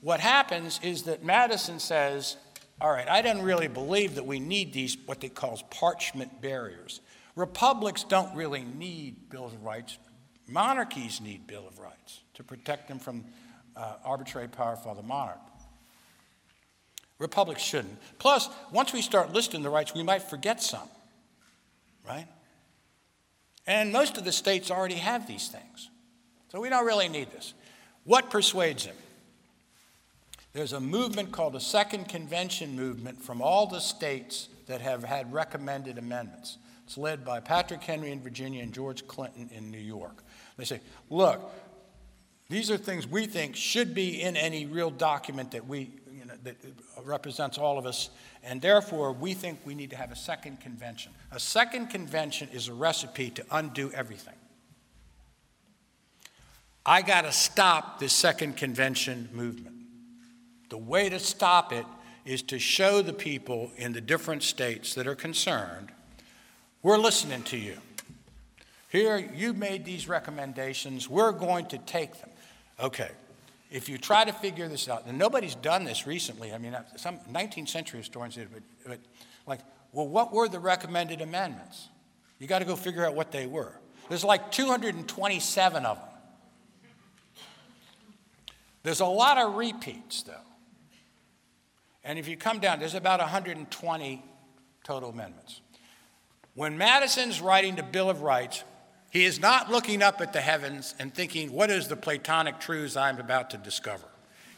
what happens is that Madison says, all right, I don't really believe that we need these, what they call parchment barriers. Republics don't really need Bills of Rights. Monarchies need Bill of Rights to protect them from uh, arbitrary power of the monarch. Republics shouldn't. Plus, once we start listing the rights, we might forget some, right? And most of the states already have these things. So we don't really need this. What persuades him? There's a movement called the Second Convention Movement from all the states that have had recommended amendments. It's led by Patrick Henry in Virginia and George Clinton in New York. They say, look, these are things we think should be in any real document that we that represents all of us, and therefore we think we need to have a second convention. A second convention is a recipe to undo everything. I got to stop this second convention movement. The way to stop it is to show the people in the different states that are concerned we're listening to you. Here, you made these recommendations. We're going to take them. Okay, if you try to figure this out, and nobody's done this recently, I mean, some 19th century historians did, but, but like, well, what were the recommended amendments? You got to go figure out what they were. There's like 227 of them. There's a lot of repeats, though. And if you come down, there's about 120 total amendments. When Madison's writing the Bill of Rights, he is not looking up at the heavens and thinking, what is the Platonic truths I'm about to discover?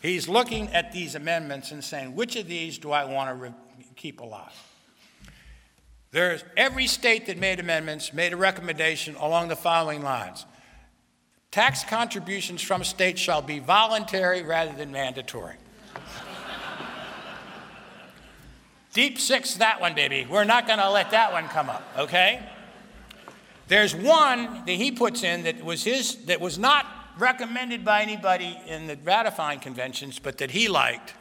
He's looking at these amendments and saying, which of these do I want to re- keep alive? There's every state that made amendments made a recommendation along the following lines. Tax contributions from states shall be voluntary rather than mandatory. Deep six, that one, baby. We're not going to let that one come up, okay? There's one that he puts in that was his, that was not recommended by anybody in the ratifying conventions, but that he liked.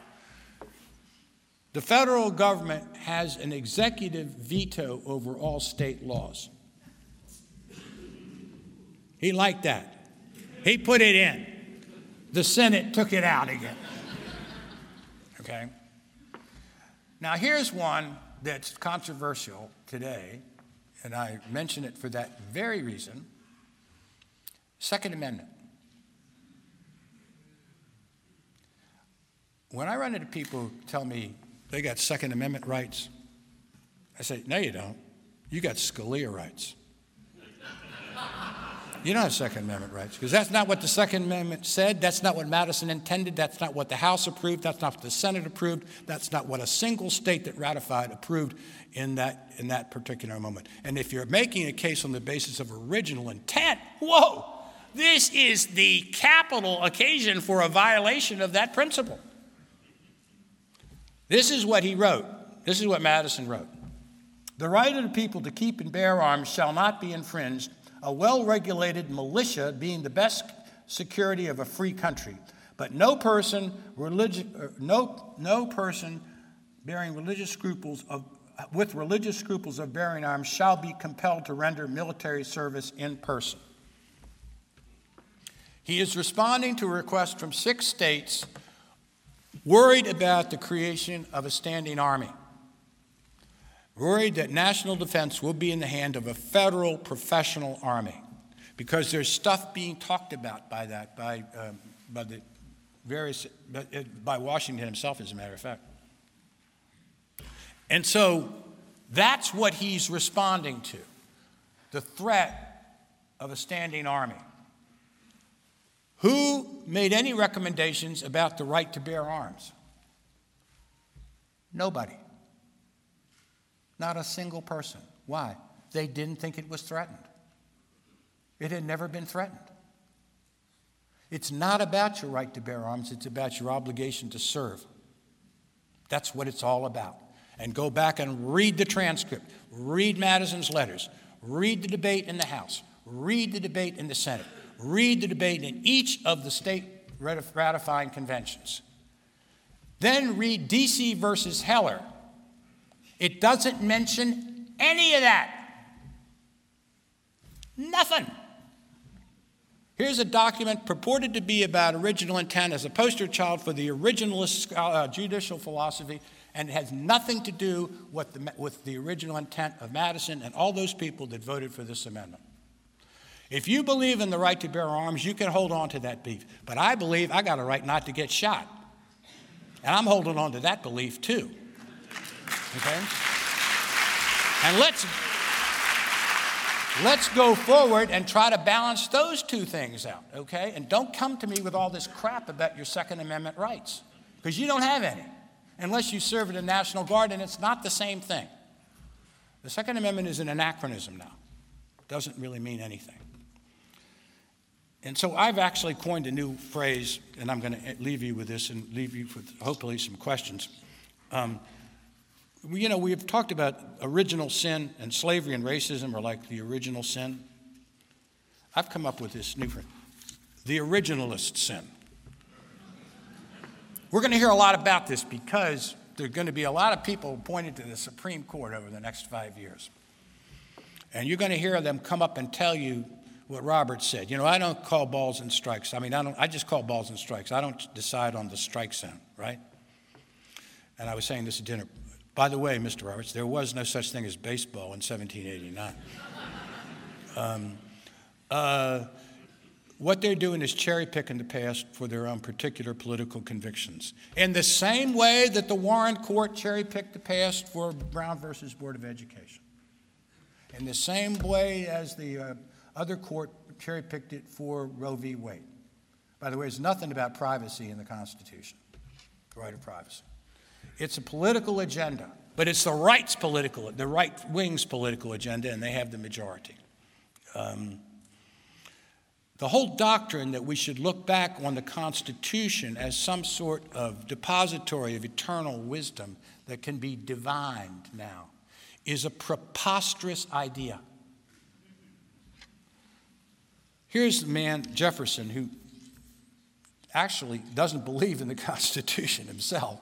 The federal government has an executive veto over all state laws. He liked that. He put it in. The Senate took it out again. Okay? Now, here's one that's controversial today, and I mention it for that very reason Second Amendment. When I run into people who tell me they got Second Amendment rights, I say, no, you don't. You got Scalia rights. You don't have Second Amendment rights because that's not what the Second Amendment said. That's not what Madison intended. That's not what the House approved. That's not what the Senate approved. That's not what a single state that ratified approved in that, in that particular moment. And if you're making a case on the basis of original intent, whoa, this is the capital occasion for a violation of that principle. This is what he wrote. This is what Madison wrote. The right of the people to keep and bear arms shall not be infringed a well regulated militia being the best security of a free country. But no person, religi- uh, no, no person bearing religious scruples of, with religious scruples of bearing arms shall be compelled to render military service in person. He is responding to a request from six states worried about the creation of a standing army worried that national defense will be in the hand of a federal professional army because there's stuff being talked about by that, by, um, by the various, by Washington himself, as a matter of fact. And so that's what he's responding to the threat of a standing army. Who made any recommendations about the right to bear arms? Nobody. Not a single person. Why? They didn't think it was threatened. It had never been threatened. It's not about your right to bear arms, it's about your obligation to serve. That's what it's all about. And go back and read the transcript, read Madison's letters, read the debate in the House, read the debate in the Senate, read the debate in each of the state ratifying conventions. Then read DC versus Heller it doesn't mention any of that. Nothing. Here's a document purported to be about original intent as a poster child for the originalist uh, judicial philosophy and it has nothing to do with the, with the original intent of Madison and all those people that voted for this amendment. If you believe in the right to bear arms, you can hold on to that belief. But I believe I got a right not to get shot. And I'm holding on to that belief too. Okay? And let's let's go forward and try to balance those two things out, okay? And don't come to me with all this crap about your Second Amendment rights, because you don't have any, unless you serve in the National Guard, and it's not the same thing. The Second Amendment is an anachronism now, it doesn't really mean anything. And so I've actually coined a new phrase, and I'm going to leave you with this and leave you with hopefully some questions. Um, you know, we've talked about original sin, and slavery and racism are like the original sin. I've come up with this new phrase the originalist sin. We're going to hear a lot about this because there are going to be a lot of people appointed to the Supreme Court over the next five years. And you're going to hear them come up and tell you what Robert said. You know, I don't call balls and strikes. I mean, I, don't, I just call balls and strikes. I don't decide on the strike zone, right? And I was saying this at dinner. By the way, Mr. Roberts, there was no such thing as baseball in 1789. um, uh, what they're doing is cherry picking the past for their own particular political convictions. In the same way that the Warren Court cherry picked the past for Brown versus Board of Education. In the same way as the uh, other court cherry picked it for Roe v. Wade. By the way, there's nothing about privacy in the Constitution, the right of privacy. It's a political agenda, but it's the right's political, the right wing's political agenda, and they have the majority. Um, the whole doctrine that we should look back on the Constitution as some sort of depository of eternal wisdom that can be divined now is a preposterous idea. Here's the man, Jefferson, who actually doesn't believe in the Constitution himself.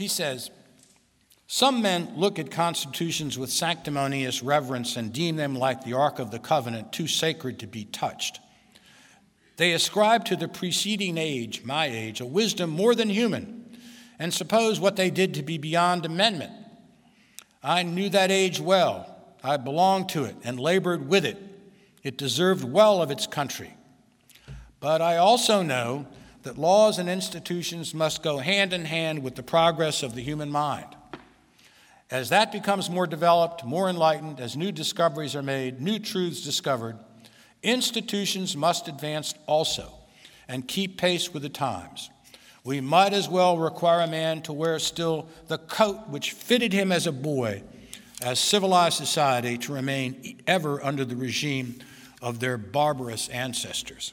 He says, Some men look at constitutions with sanctimonious reverence and deem them like the Ark of the Covenant, too sacred to be touched. They ascribe to the preceding age, my age, a wisdom more than human, and suppose what they did to be beyond amendment. I knew that age well. I belonged to it and labored with it. It deserved well of its country. But I also know that laws and institutions must go hand in hand with the progress of the human mind. As that becomes more developed, more enlightened, as new discoveries are made, new truths discovered, institutions must advance also and keep pace with the times. We might as well require a man to wear still the coat which fitted him as a boy, as civilized society to remain ever under the regime of their barbarous ancestors.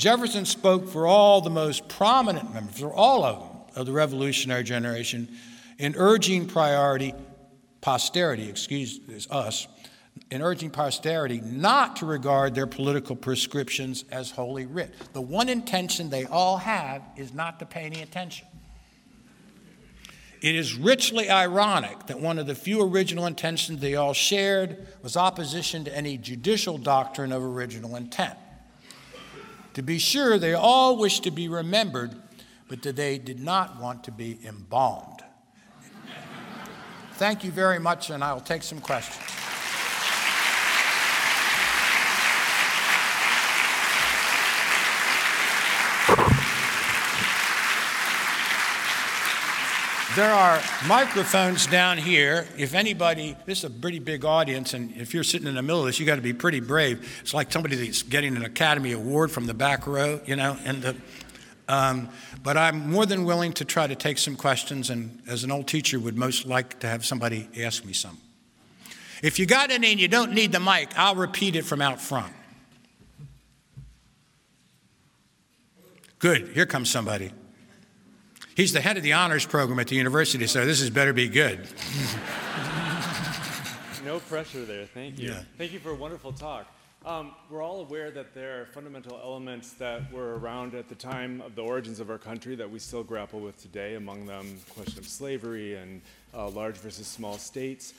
Jefferson spoke for all the most prominent members, for all of them, of the revolutionary generation in urging priority, posterity, excuse us, in urging posterity not to regard their political prescriptions as holy writ. The one intention they all have is not to pay any attention. It is richly ironic that one of the few original intentions they all shared was opposition to any judicial doctrine of original intent. To be sure, they all wished to be remembered, but that they did not want to be embalmed. Thank you very much, and I'll take some questions. There are microphones down here. If anybody, this is a pretty big audience, and if you're sitting in the middle of this, you got to be pretty brave. It's like somebody that's getting an Academy Award from the back row, you know. And the, um, but I'm more than willing to try to take some questions, and as an old teacher, would most like to have somebody ask me some. If you got any and you don't need the mic, I'll repeat it from out front. Good. Here comes somebody. He's the head of the honors program at the university, so this is better be good. no pressure there. Thank you. Yeah. Thank you for a wonderful talk. Um, we're all aware that there are fundamental elements that were around at the time of the origins of our country that we still grapple with today, among them the question of slavery and uh, large versus small states.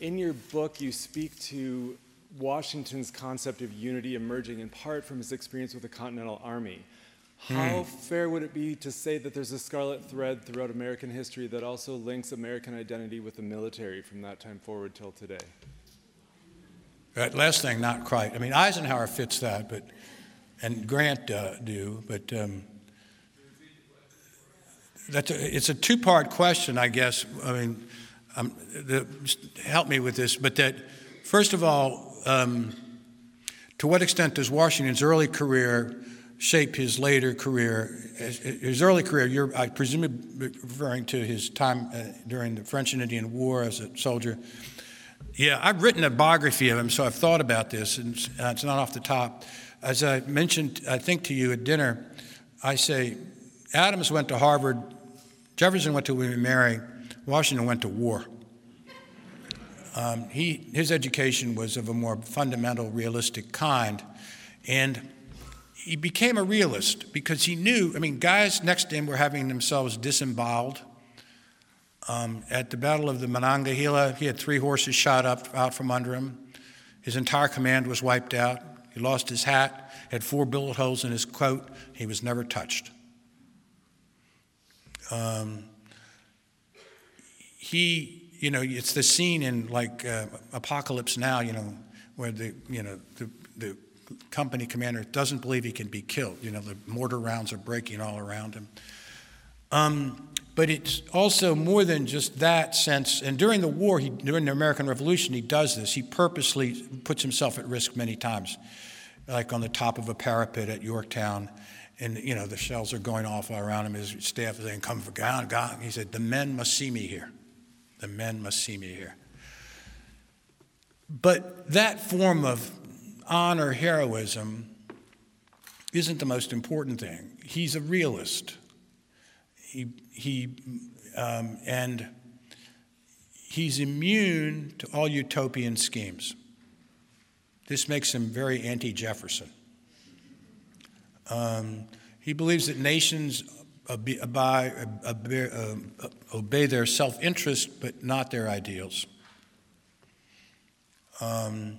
In your book, you speak to Washington's concept of unity emerging in part from his experience with the Continental Army. How hmm. fair would it be to say that there's a scarlet thread throughout American history that also links American identity with the military from that time forward till today? That last thing, not quite. I mean, Eisenhower fits that, but and Grant uh, do, but um, that's a, it's a two-part question, I guess. I mean, um, the, help me with this, but that first of all, um, to what extent does Washington's early career shape his later career? His early career, you're, I presume, referring to his time uh, during the French and Indian War as a soldier. Yeah, I've written a biography of him, so I've thought about this, and uh, it's not off the top. As I mentioned, I think to you at dinner, I say Adams went to Harvard, Jefferson went to William Mary, Washington went to war. Um, he, his education was of a more fundamental, realistic kind, and he became a realist because he knew. I mean, guys next to him were having themselves disemboweled. Um, at the Battle of the Monongahela, he had three horses shot up out from under him. His entire command was wiped out. He lost his hat, had four bullet holes in his coat. He was never touched. Um, he, you know, it's the scene in like uh, Apocalypse Now, you know, where the, you know, the, the company commander doesn't believe he can be killed. You know, the mortar rounds are breaking all around him. Um, but it's also more than just that sense. And during the war, he, during the American Revolution, he does this. He purposely puts himself at risk many times, like on the top of a parapet at Yorktown. And, you know, the shells are going off all around him. His staff is saying, Come for God, God. He said, The men must see me here. The men must see me here. But that form of honor heroism isn't the most important thing. He's a realist. He, he, um, and he's immune to all utopian schemes. This makes him very anti Jefferson. Um, he believes that nations obey, uh, obey their self interest, but not their ideals. Um,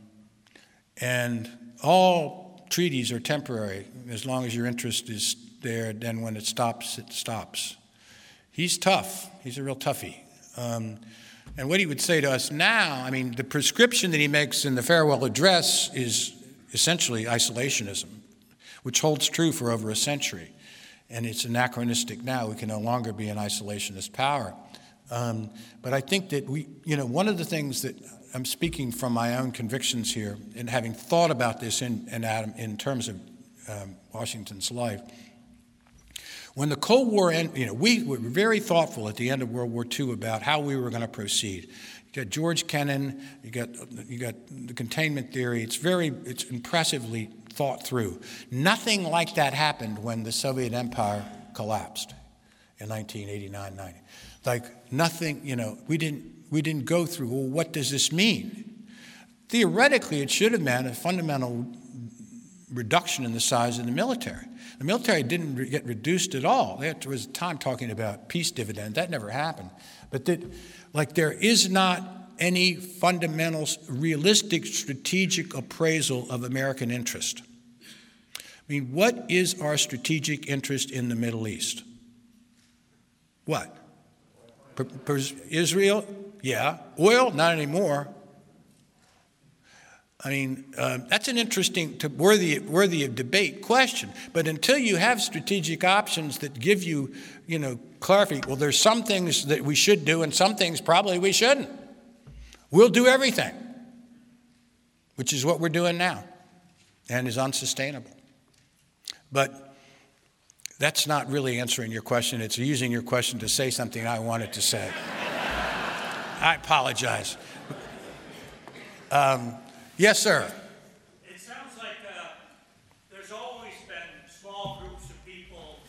and all treaties are temporary as long as your interest is there, then when it stops, it stops. He's tough. He's a real toughie. Um, and what he would say to us now, I mean, the prescription that he makes in the farewell address is essentially isolationism, which holds true for over a century. And it's anachronistic now. We can no longer be an isolationist power. Um, but I think that we, you know, one of the things that I'm speaking from my own convictions here and having thought about this in, in, Adam, in terms of um, Washington's life when the Cold War ended, you know, we were very thoughtful at the end of World War II about how we were going to proceed. You got George Kennan, you got, you got the containment theory. It's very, it's impressively thought through. Nothing like that happened when the Soviet Empire collapsed in 1989 90. Like nothing, you know, we didn't, we didn't go through, well, what does this mean? Theoretically, it should have meant a fundamental reduction in the size of the military. The military didn't re- get reduced at all. There was time talking about peace dividend. That never happened. But that, like, there is not any fundamental, realistic, strategic appraisal of American interest. I mean, what is our strategic interest in the Middle East? What? Israel? Yeah. Oil? Not anymore. I mean, uh, that's an interesting, to, worthy, worthy of debate question. But until you have strategic options that give you, you know, clarity, well, there's some things that we should do and some things probably we shouldn't. We'll do everything, which is what we're doing now and is unsustainable. But that's not really answering your question. It's using your question to say something I wanted to say. I apologize. Um, Yes, sir. It sounds like uh, there's always been small groups of people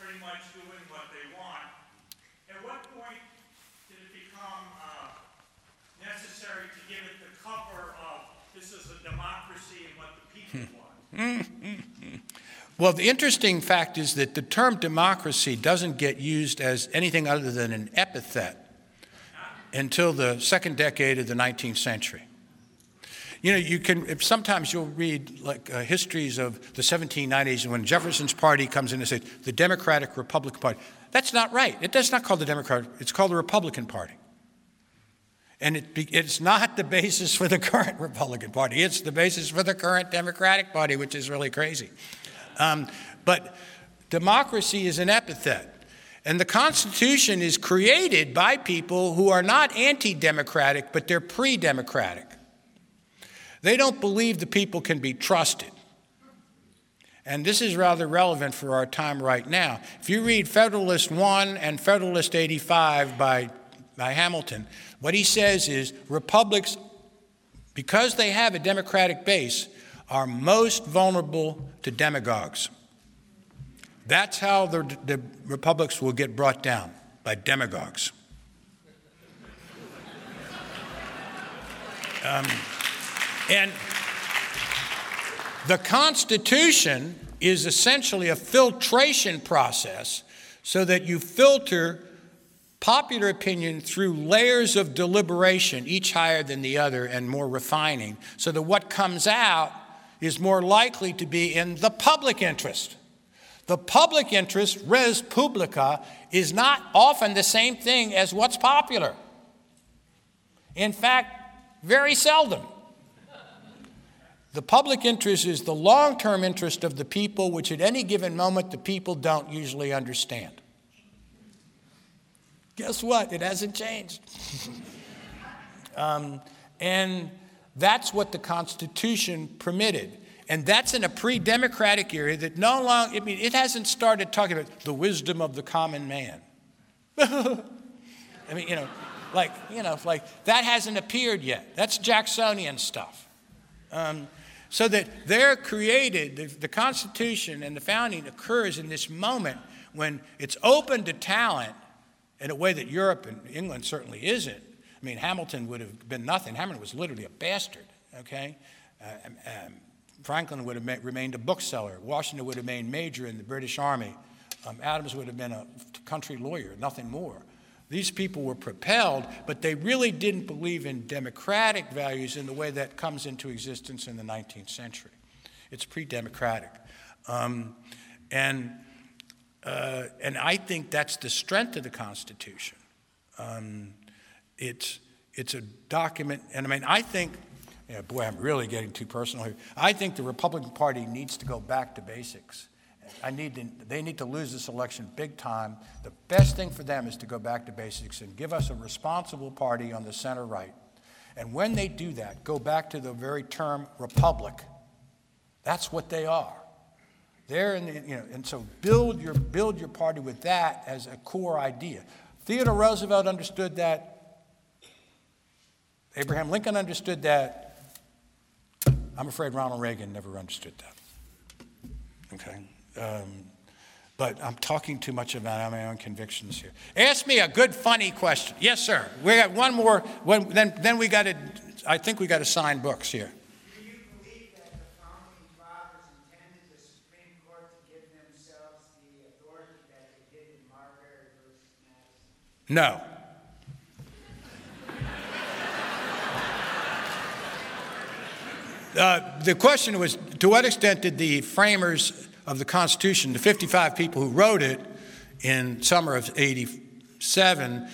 pretty much doing what they want. At what point did it become uh, necessary to give it the cover of this is a democracy and what the people want? Well, the interesting fact is that the term democracy doesn't get used as anything other than an epithet until the second decade of the 19th century. You know, you can sometimes you'll read like uh, histories of the 1790s when Jefferson's party comes in and says the Democratic Republican Party. That's not right. It does not call the Democratic. It's called the Republican Party. And it, it's not the basis for the current Republican Party, it's the basis for the current Democratic Party, which is really crazy. Um, but democracy is an epithet. And the Constitution is created by people who are not anti democratic, but they're pre democratic. They don't believe the people can be trusted. And this is rather relevant for our time right now. If you read Federalist 1 and Federalist 85 by, by Hamilton, what he says is republics, because they have a democratic base, are most vulnerable to demagogues. That's how the, the republics will get brought down by demagogues. Um, and the Constitution is essentially a filtration process so that you filter popular opinion through layers of deliberation, each higher than the other and more refining, so that what comes out is more likely to be in the public interest. The public interest, res publica, is not often the same thing as what's popular. In fact, very seldom. The public interest is the long term interest of the people, which at any given moment the people don't usually understand. Guess what? It hasn't changed. um, and that's what the Constitution permitted. And that's in a pre democratic era that no longer, I mean, it hasn't started talking about the wisdom of the common man. I mean, you know, like, you know, like that hasn't appeared yet. That's Jacksonian stuff. Um, so that they're created, the, the Constitution and the founding occurs in this moment when it's open to talent in a way that Europe and England certainly isn't. I mean, Hamilton would have been nothing. Hamilton was literally a bastard, okay? Uh, um, um, Franklin would have ma- remained a bookseller. Washington would have remained major in the British Army. Um, Adams would have been a country lawyer, nothing more. These people were propelled, but they really didn't believe in democratic values in the way that comes into existence in the 19th century. It's pre democratic. Um, and, uh, and I think that's the strength of the Constitution. Um, it's, it's a document, and I mean, I think boy, I'm really getting too personal here. I think the Republican Party needs to go back to basics. I need to, they need to lose this election big time. The best thing for them is to go back to basics and give us a responsible party on the center right. And when they do that, go back to the very term republic. That's what they are. They're in the, you know, and so build your, build your party with that as a core idea. Theodore Roosevelt understood that. Abraham Lincoln understood that. I'm afraid Ronald Reagan never understood that. Okay? Um, but I'm talking too much about my own convictions here. Ask me a good, funny question. Yes, sir. We got one more. When, then, then we got to. I think we got to sign books here. Do you believe that the founding fathers intended the Supreme Court to give themselves the authority that they did in Marbury versus Madison? No. Uh, the question was to what extent did the framers of the Constitution, the 55 people who wrote it in summer of 87,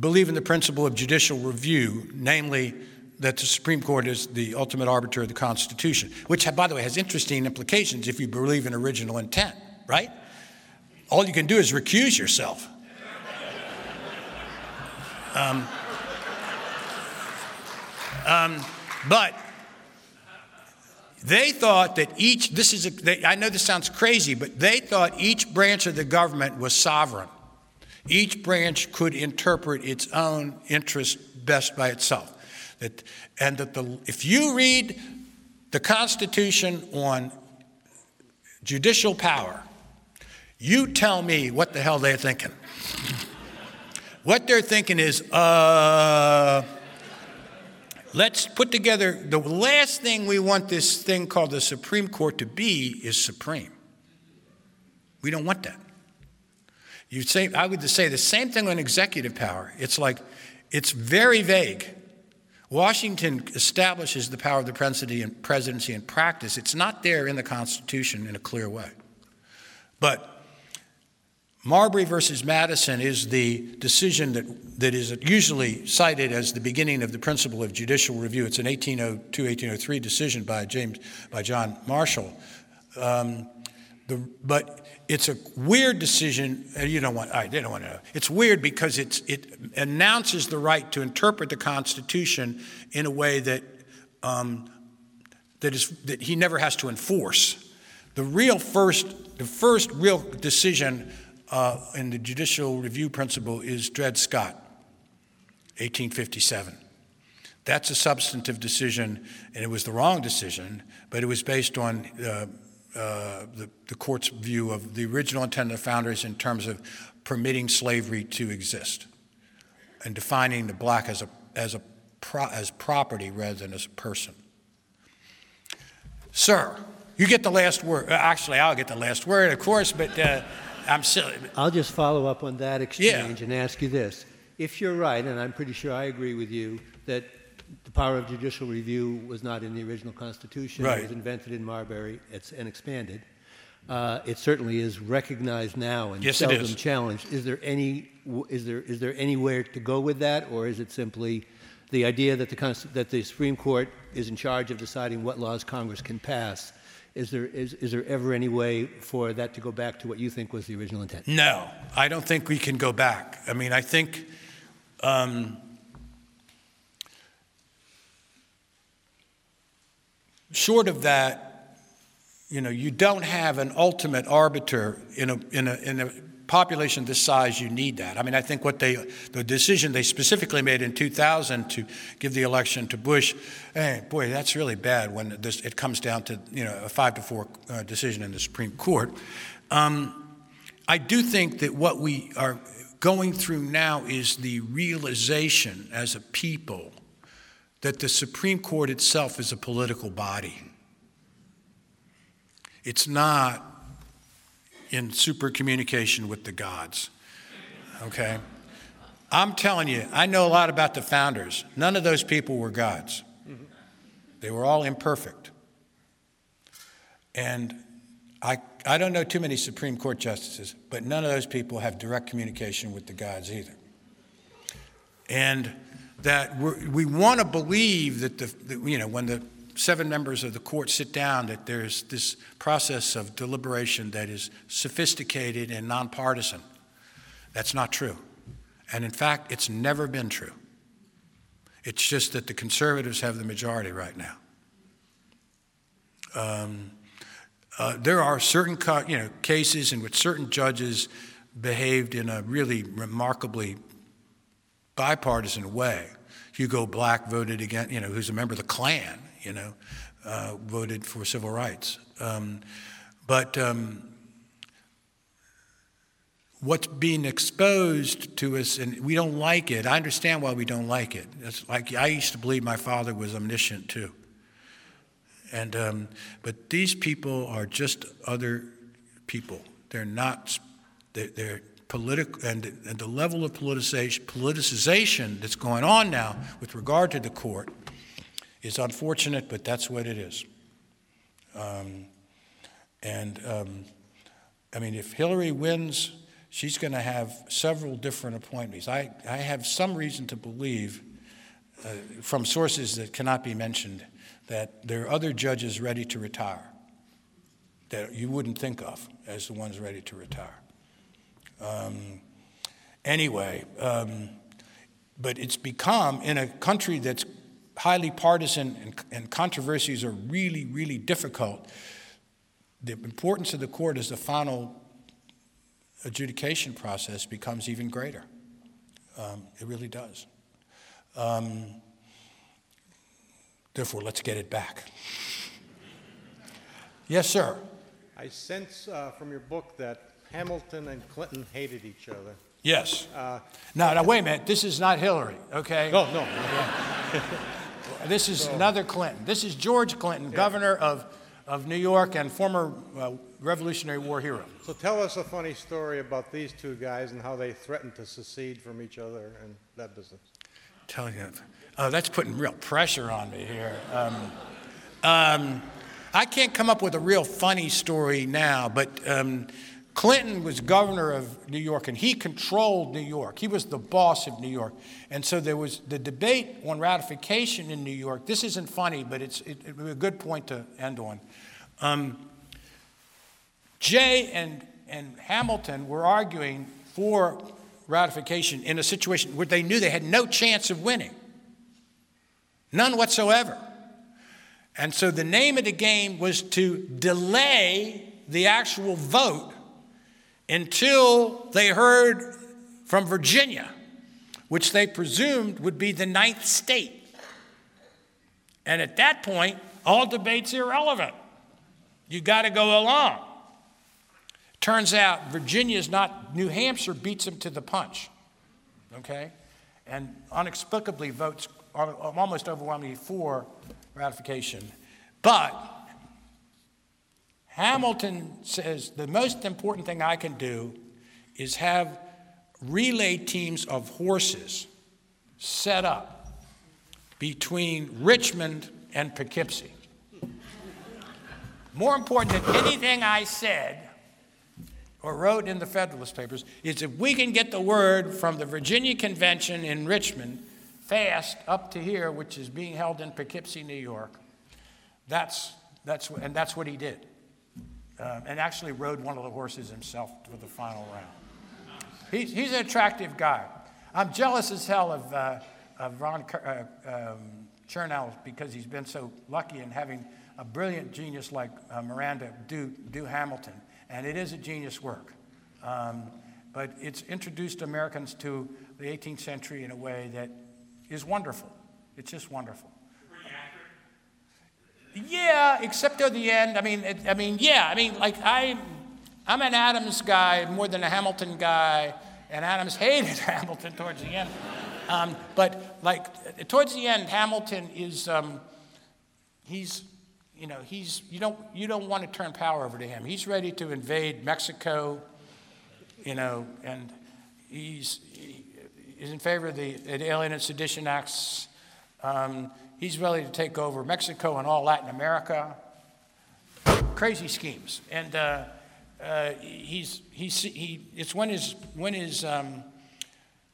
believe in the principle of judicial review, namely that the Supreme Court is the ultimate arbiter of the Constitution, which, by the way, has interesting implications if you believe in original intent, right? All you can do is recuse yourself. Um, um, but they thought that each, this is, a, they, I know this sounds crazy, but they thought each branch of the government was sovereign. Each branch could interpret its own interest best by itself. That, and that the, if you read the Constitution on judicial power, you tell me what the hell they're thinking. what they're thinking is, uh, Let's put together the last thing we want this thing called the Supreme Court to be is supreme. We don't want that. You say, I would say the same thing on executive power. It's like, it's very vague. Washington establishes the power of the presidency in practice. It's not there in the Constitution in a clear way. But Marbury versus Madison is the decision that, that is usually cited as the beginning of the principle of judicial review. It's an 1802 1803 decision by James by John Marshall. Um, the, but it's a weird decision. You don't want. I don't want to know. It's weird because it's, it announces the right to interpret the Constitution in a way that um, that is that he never has to enforce. The real first, the first real decision uh, in the judicial review principle is Dred Scott, 1857. That's a substantive decision, and it was the wrong decision, but it was based on uh, uh, the, the court's view of the original intent of the founders in terms of permitting slavery to exist and defining the black as a, as a pro, as property rather than as a person. Sir, you get the last word. Uh, actually, I'll get the last word, of course, but uh, I'm silly. I'll just follow up on that exchange yeah. and ask you this. If you're right, and I'm pretty sure I agree with you, that the power of judicial review was not in the original Constitution, right. it was invented in Marbury and expanded. Uh, it certainly is recognized now and yes, seldom challenged. Is there any is there is there anywhere to go with that, or is it simply the idea that the, that the Supreme Court is in charge of deciding what laws Congress can pass. Is there, is, is there ever any way for that to go back to what you think was the original intent? No, I don't think we can go back. I mean, I think um, short of that, you know, you don't have an ultimate arbiter in a, in a, in a population this size, you need that. I mean, I think what they, the decision they specifically made in 2000 to give the election to Bush, hey, boy, that's really bad when this, it comes down to, you know, a five to four uh, decision in the Supreme Court. Um, I do think that what we are going through now is the realization as a people that the Supreme Court itself is a political body. It's not in super communication with the gods. Okay? I'm telling you, I know a lot about the founders. None of those people were gods, they were all imperfect. And I, I don't know too many Supreme Court justices, but none of those people have direct communication with the gods either. And that we want to believe that the, the, you know, when the seven members of the court sit down that there's this process of deliberation that is sophisticated and nonpartisan. That's not true. And in fact, it's never been true. It's just that the conservatives have the majority right now. Um, uh, there are certain you know, cases in which certain judges behaved in a really remarkably bipartisan way. Hugo Black voted against, you know, who's a member of the Klan, you know, uh, voted for civil rights. Um, but um, what's being exposed to us, and we don't like it. I understand why we don't like it. It's like I used to believe my father was omniscient too. And um, but these people are just other people. They're not. They're, they're political, and, and the level of politicization, politicization that's going on now with regard to the court is unfortunate, but that's what it is. Um, and um, I mean, if Hillary wins, she's going to have several different appointments. I, I have some reason to believe, uh, from sources that cannot be mentioned, that there are other judges ready to retire that you wouldn't think of as the ones ready to retire. Um, anyway, um, but it's become, in a country that's highly partisan and, and controversies are really, really difficult, the importance of the court as the final adjudication process becomes even greater. Um, it really does. Um, therefore, let's get it back. Yes, sir. I sense uh, from your book that Hamilton and Clinton hated each other. Yes. Uh, no, now, wait a minute. This is not Hillary, okay? No, no. This is another Clinton. This is George Clinton, yeah. governor of, of New York and former uh, Revolutionary War hero. So tell us a funny story about these two guys and how they threatened to secede from each other and that business. Tell you, oh, that's putting real pressure on me here. Um, um, I can't come up with a real funny story now, but um, Clinton was governor of New York and he controlled New York. He was the boss of New York. And so there was the debate on ratification in New York. This isn't funny, but it's it, it, a good point to end on. Um, Jay and, and Hamilton were arguing for ratification in a situation where they knew they had no chance of winning. None whatsoever. And so the name of the game was to delay the actual vote until they heard from Virginia, which they presumed would be the ninth state. And at that point, all debate's irrelevant. You got to go along. Turns out Virginia is not, New Hampshire beats them to the punch. Okay? And inexplicably votes almost overwhelmingly for ratification. But Hamilton says the most important thing I can do is have relay teams of horses set up between Richmond and Poughkeepsie. More important than anything I said or wrote in the Federalist Papers is if we can get the word from the Virginia Convention in Richmond fast up to here, which is being held in Poughkeepsie, New York, that's, that's, and that's what he did um, and actually rode one of the horses himself for the final round. He's, he's an attractive guy. I'm jealous as hell of, uh, of Ron uh, um, Chernow because he's been so lucky in having a brilliant genius like uh, Miranda do, do Hamilton. And it is a genius work. Um, but it's introduced Americans to the 18th century in a way that is wonderful. It's just wonderful. Yeah, except at the end. I mean, it, I mean, yeah. I mean, like I, I'm an Adams guy more than a Hamilton guy, and Adams hated Hamilton towards the end. Um, but like towards the end, Hamilton is, um, he's, you know, he's you don't you don't want to turn power over to him. He's ready to invade Mexico, you know, and he's he's in favor of the, Alien and Sedition Acts. Um, He's ready to take over Mexico and all Latin America. Crazy schemes. And uh, uh, he's, he's, he, it's when his, when his um,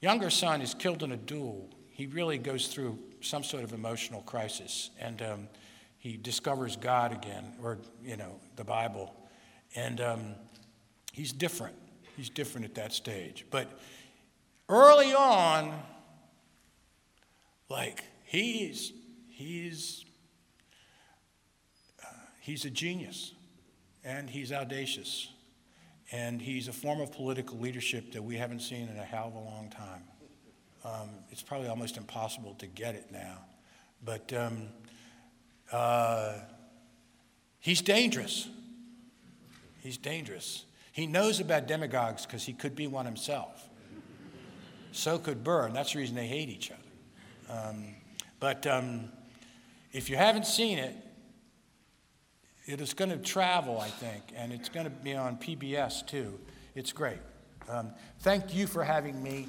younger son is killed in a duel, he really goes through some sort of emotional crisis. And um, he discovers God again, or, you know, the Bible. And um, he's different. He's different at that stage. But early on, like, he's he's, uh, he's a genius and he's audacious. And he's a form of political leadership that we haven't seen in a hell of a long time. Um, it's probably almost impossible to get it now. But um, uh, he's dangerous. He's dangerous. He knows about demagogues because he could be one himself. So could Burr, and that's the reason they hate each other. Um, but um, if you haven't seen it, it is going to travel, I think, and it's going to be on PBS too. It's great. Um, thank you for having me.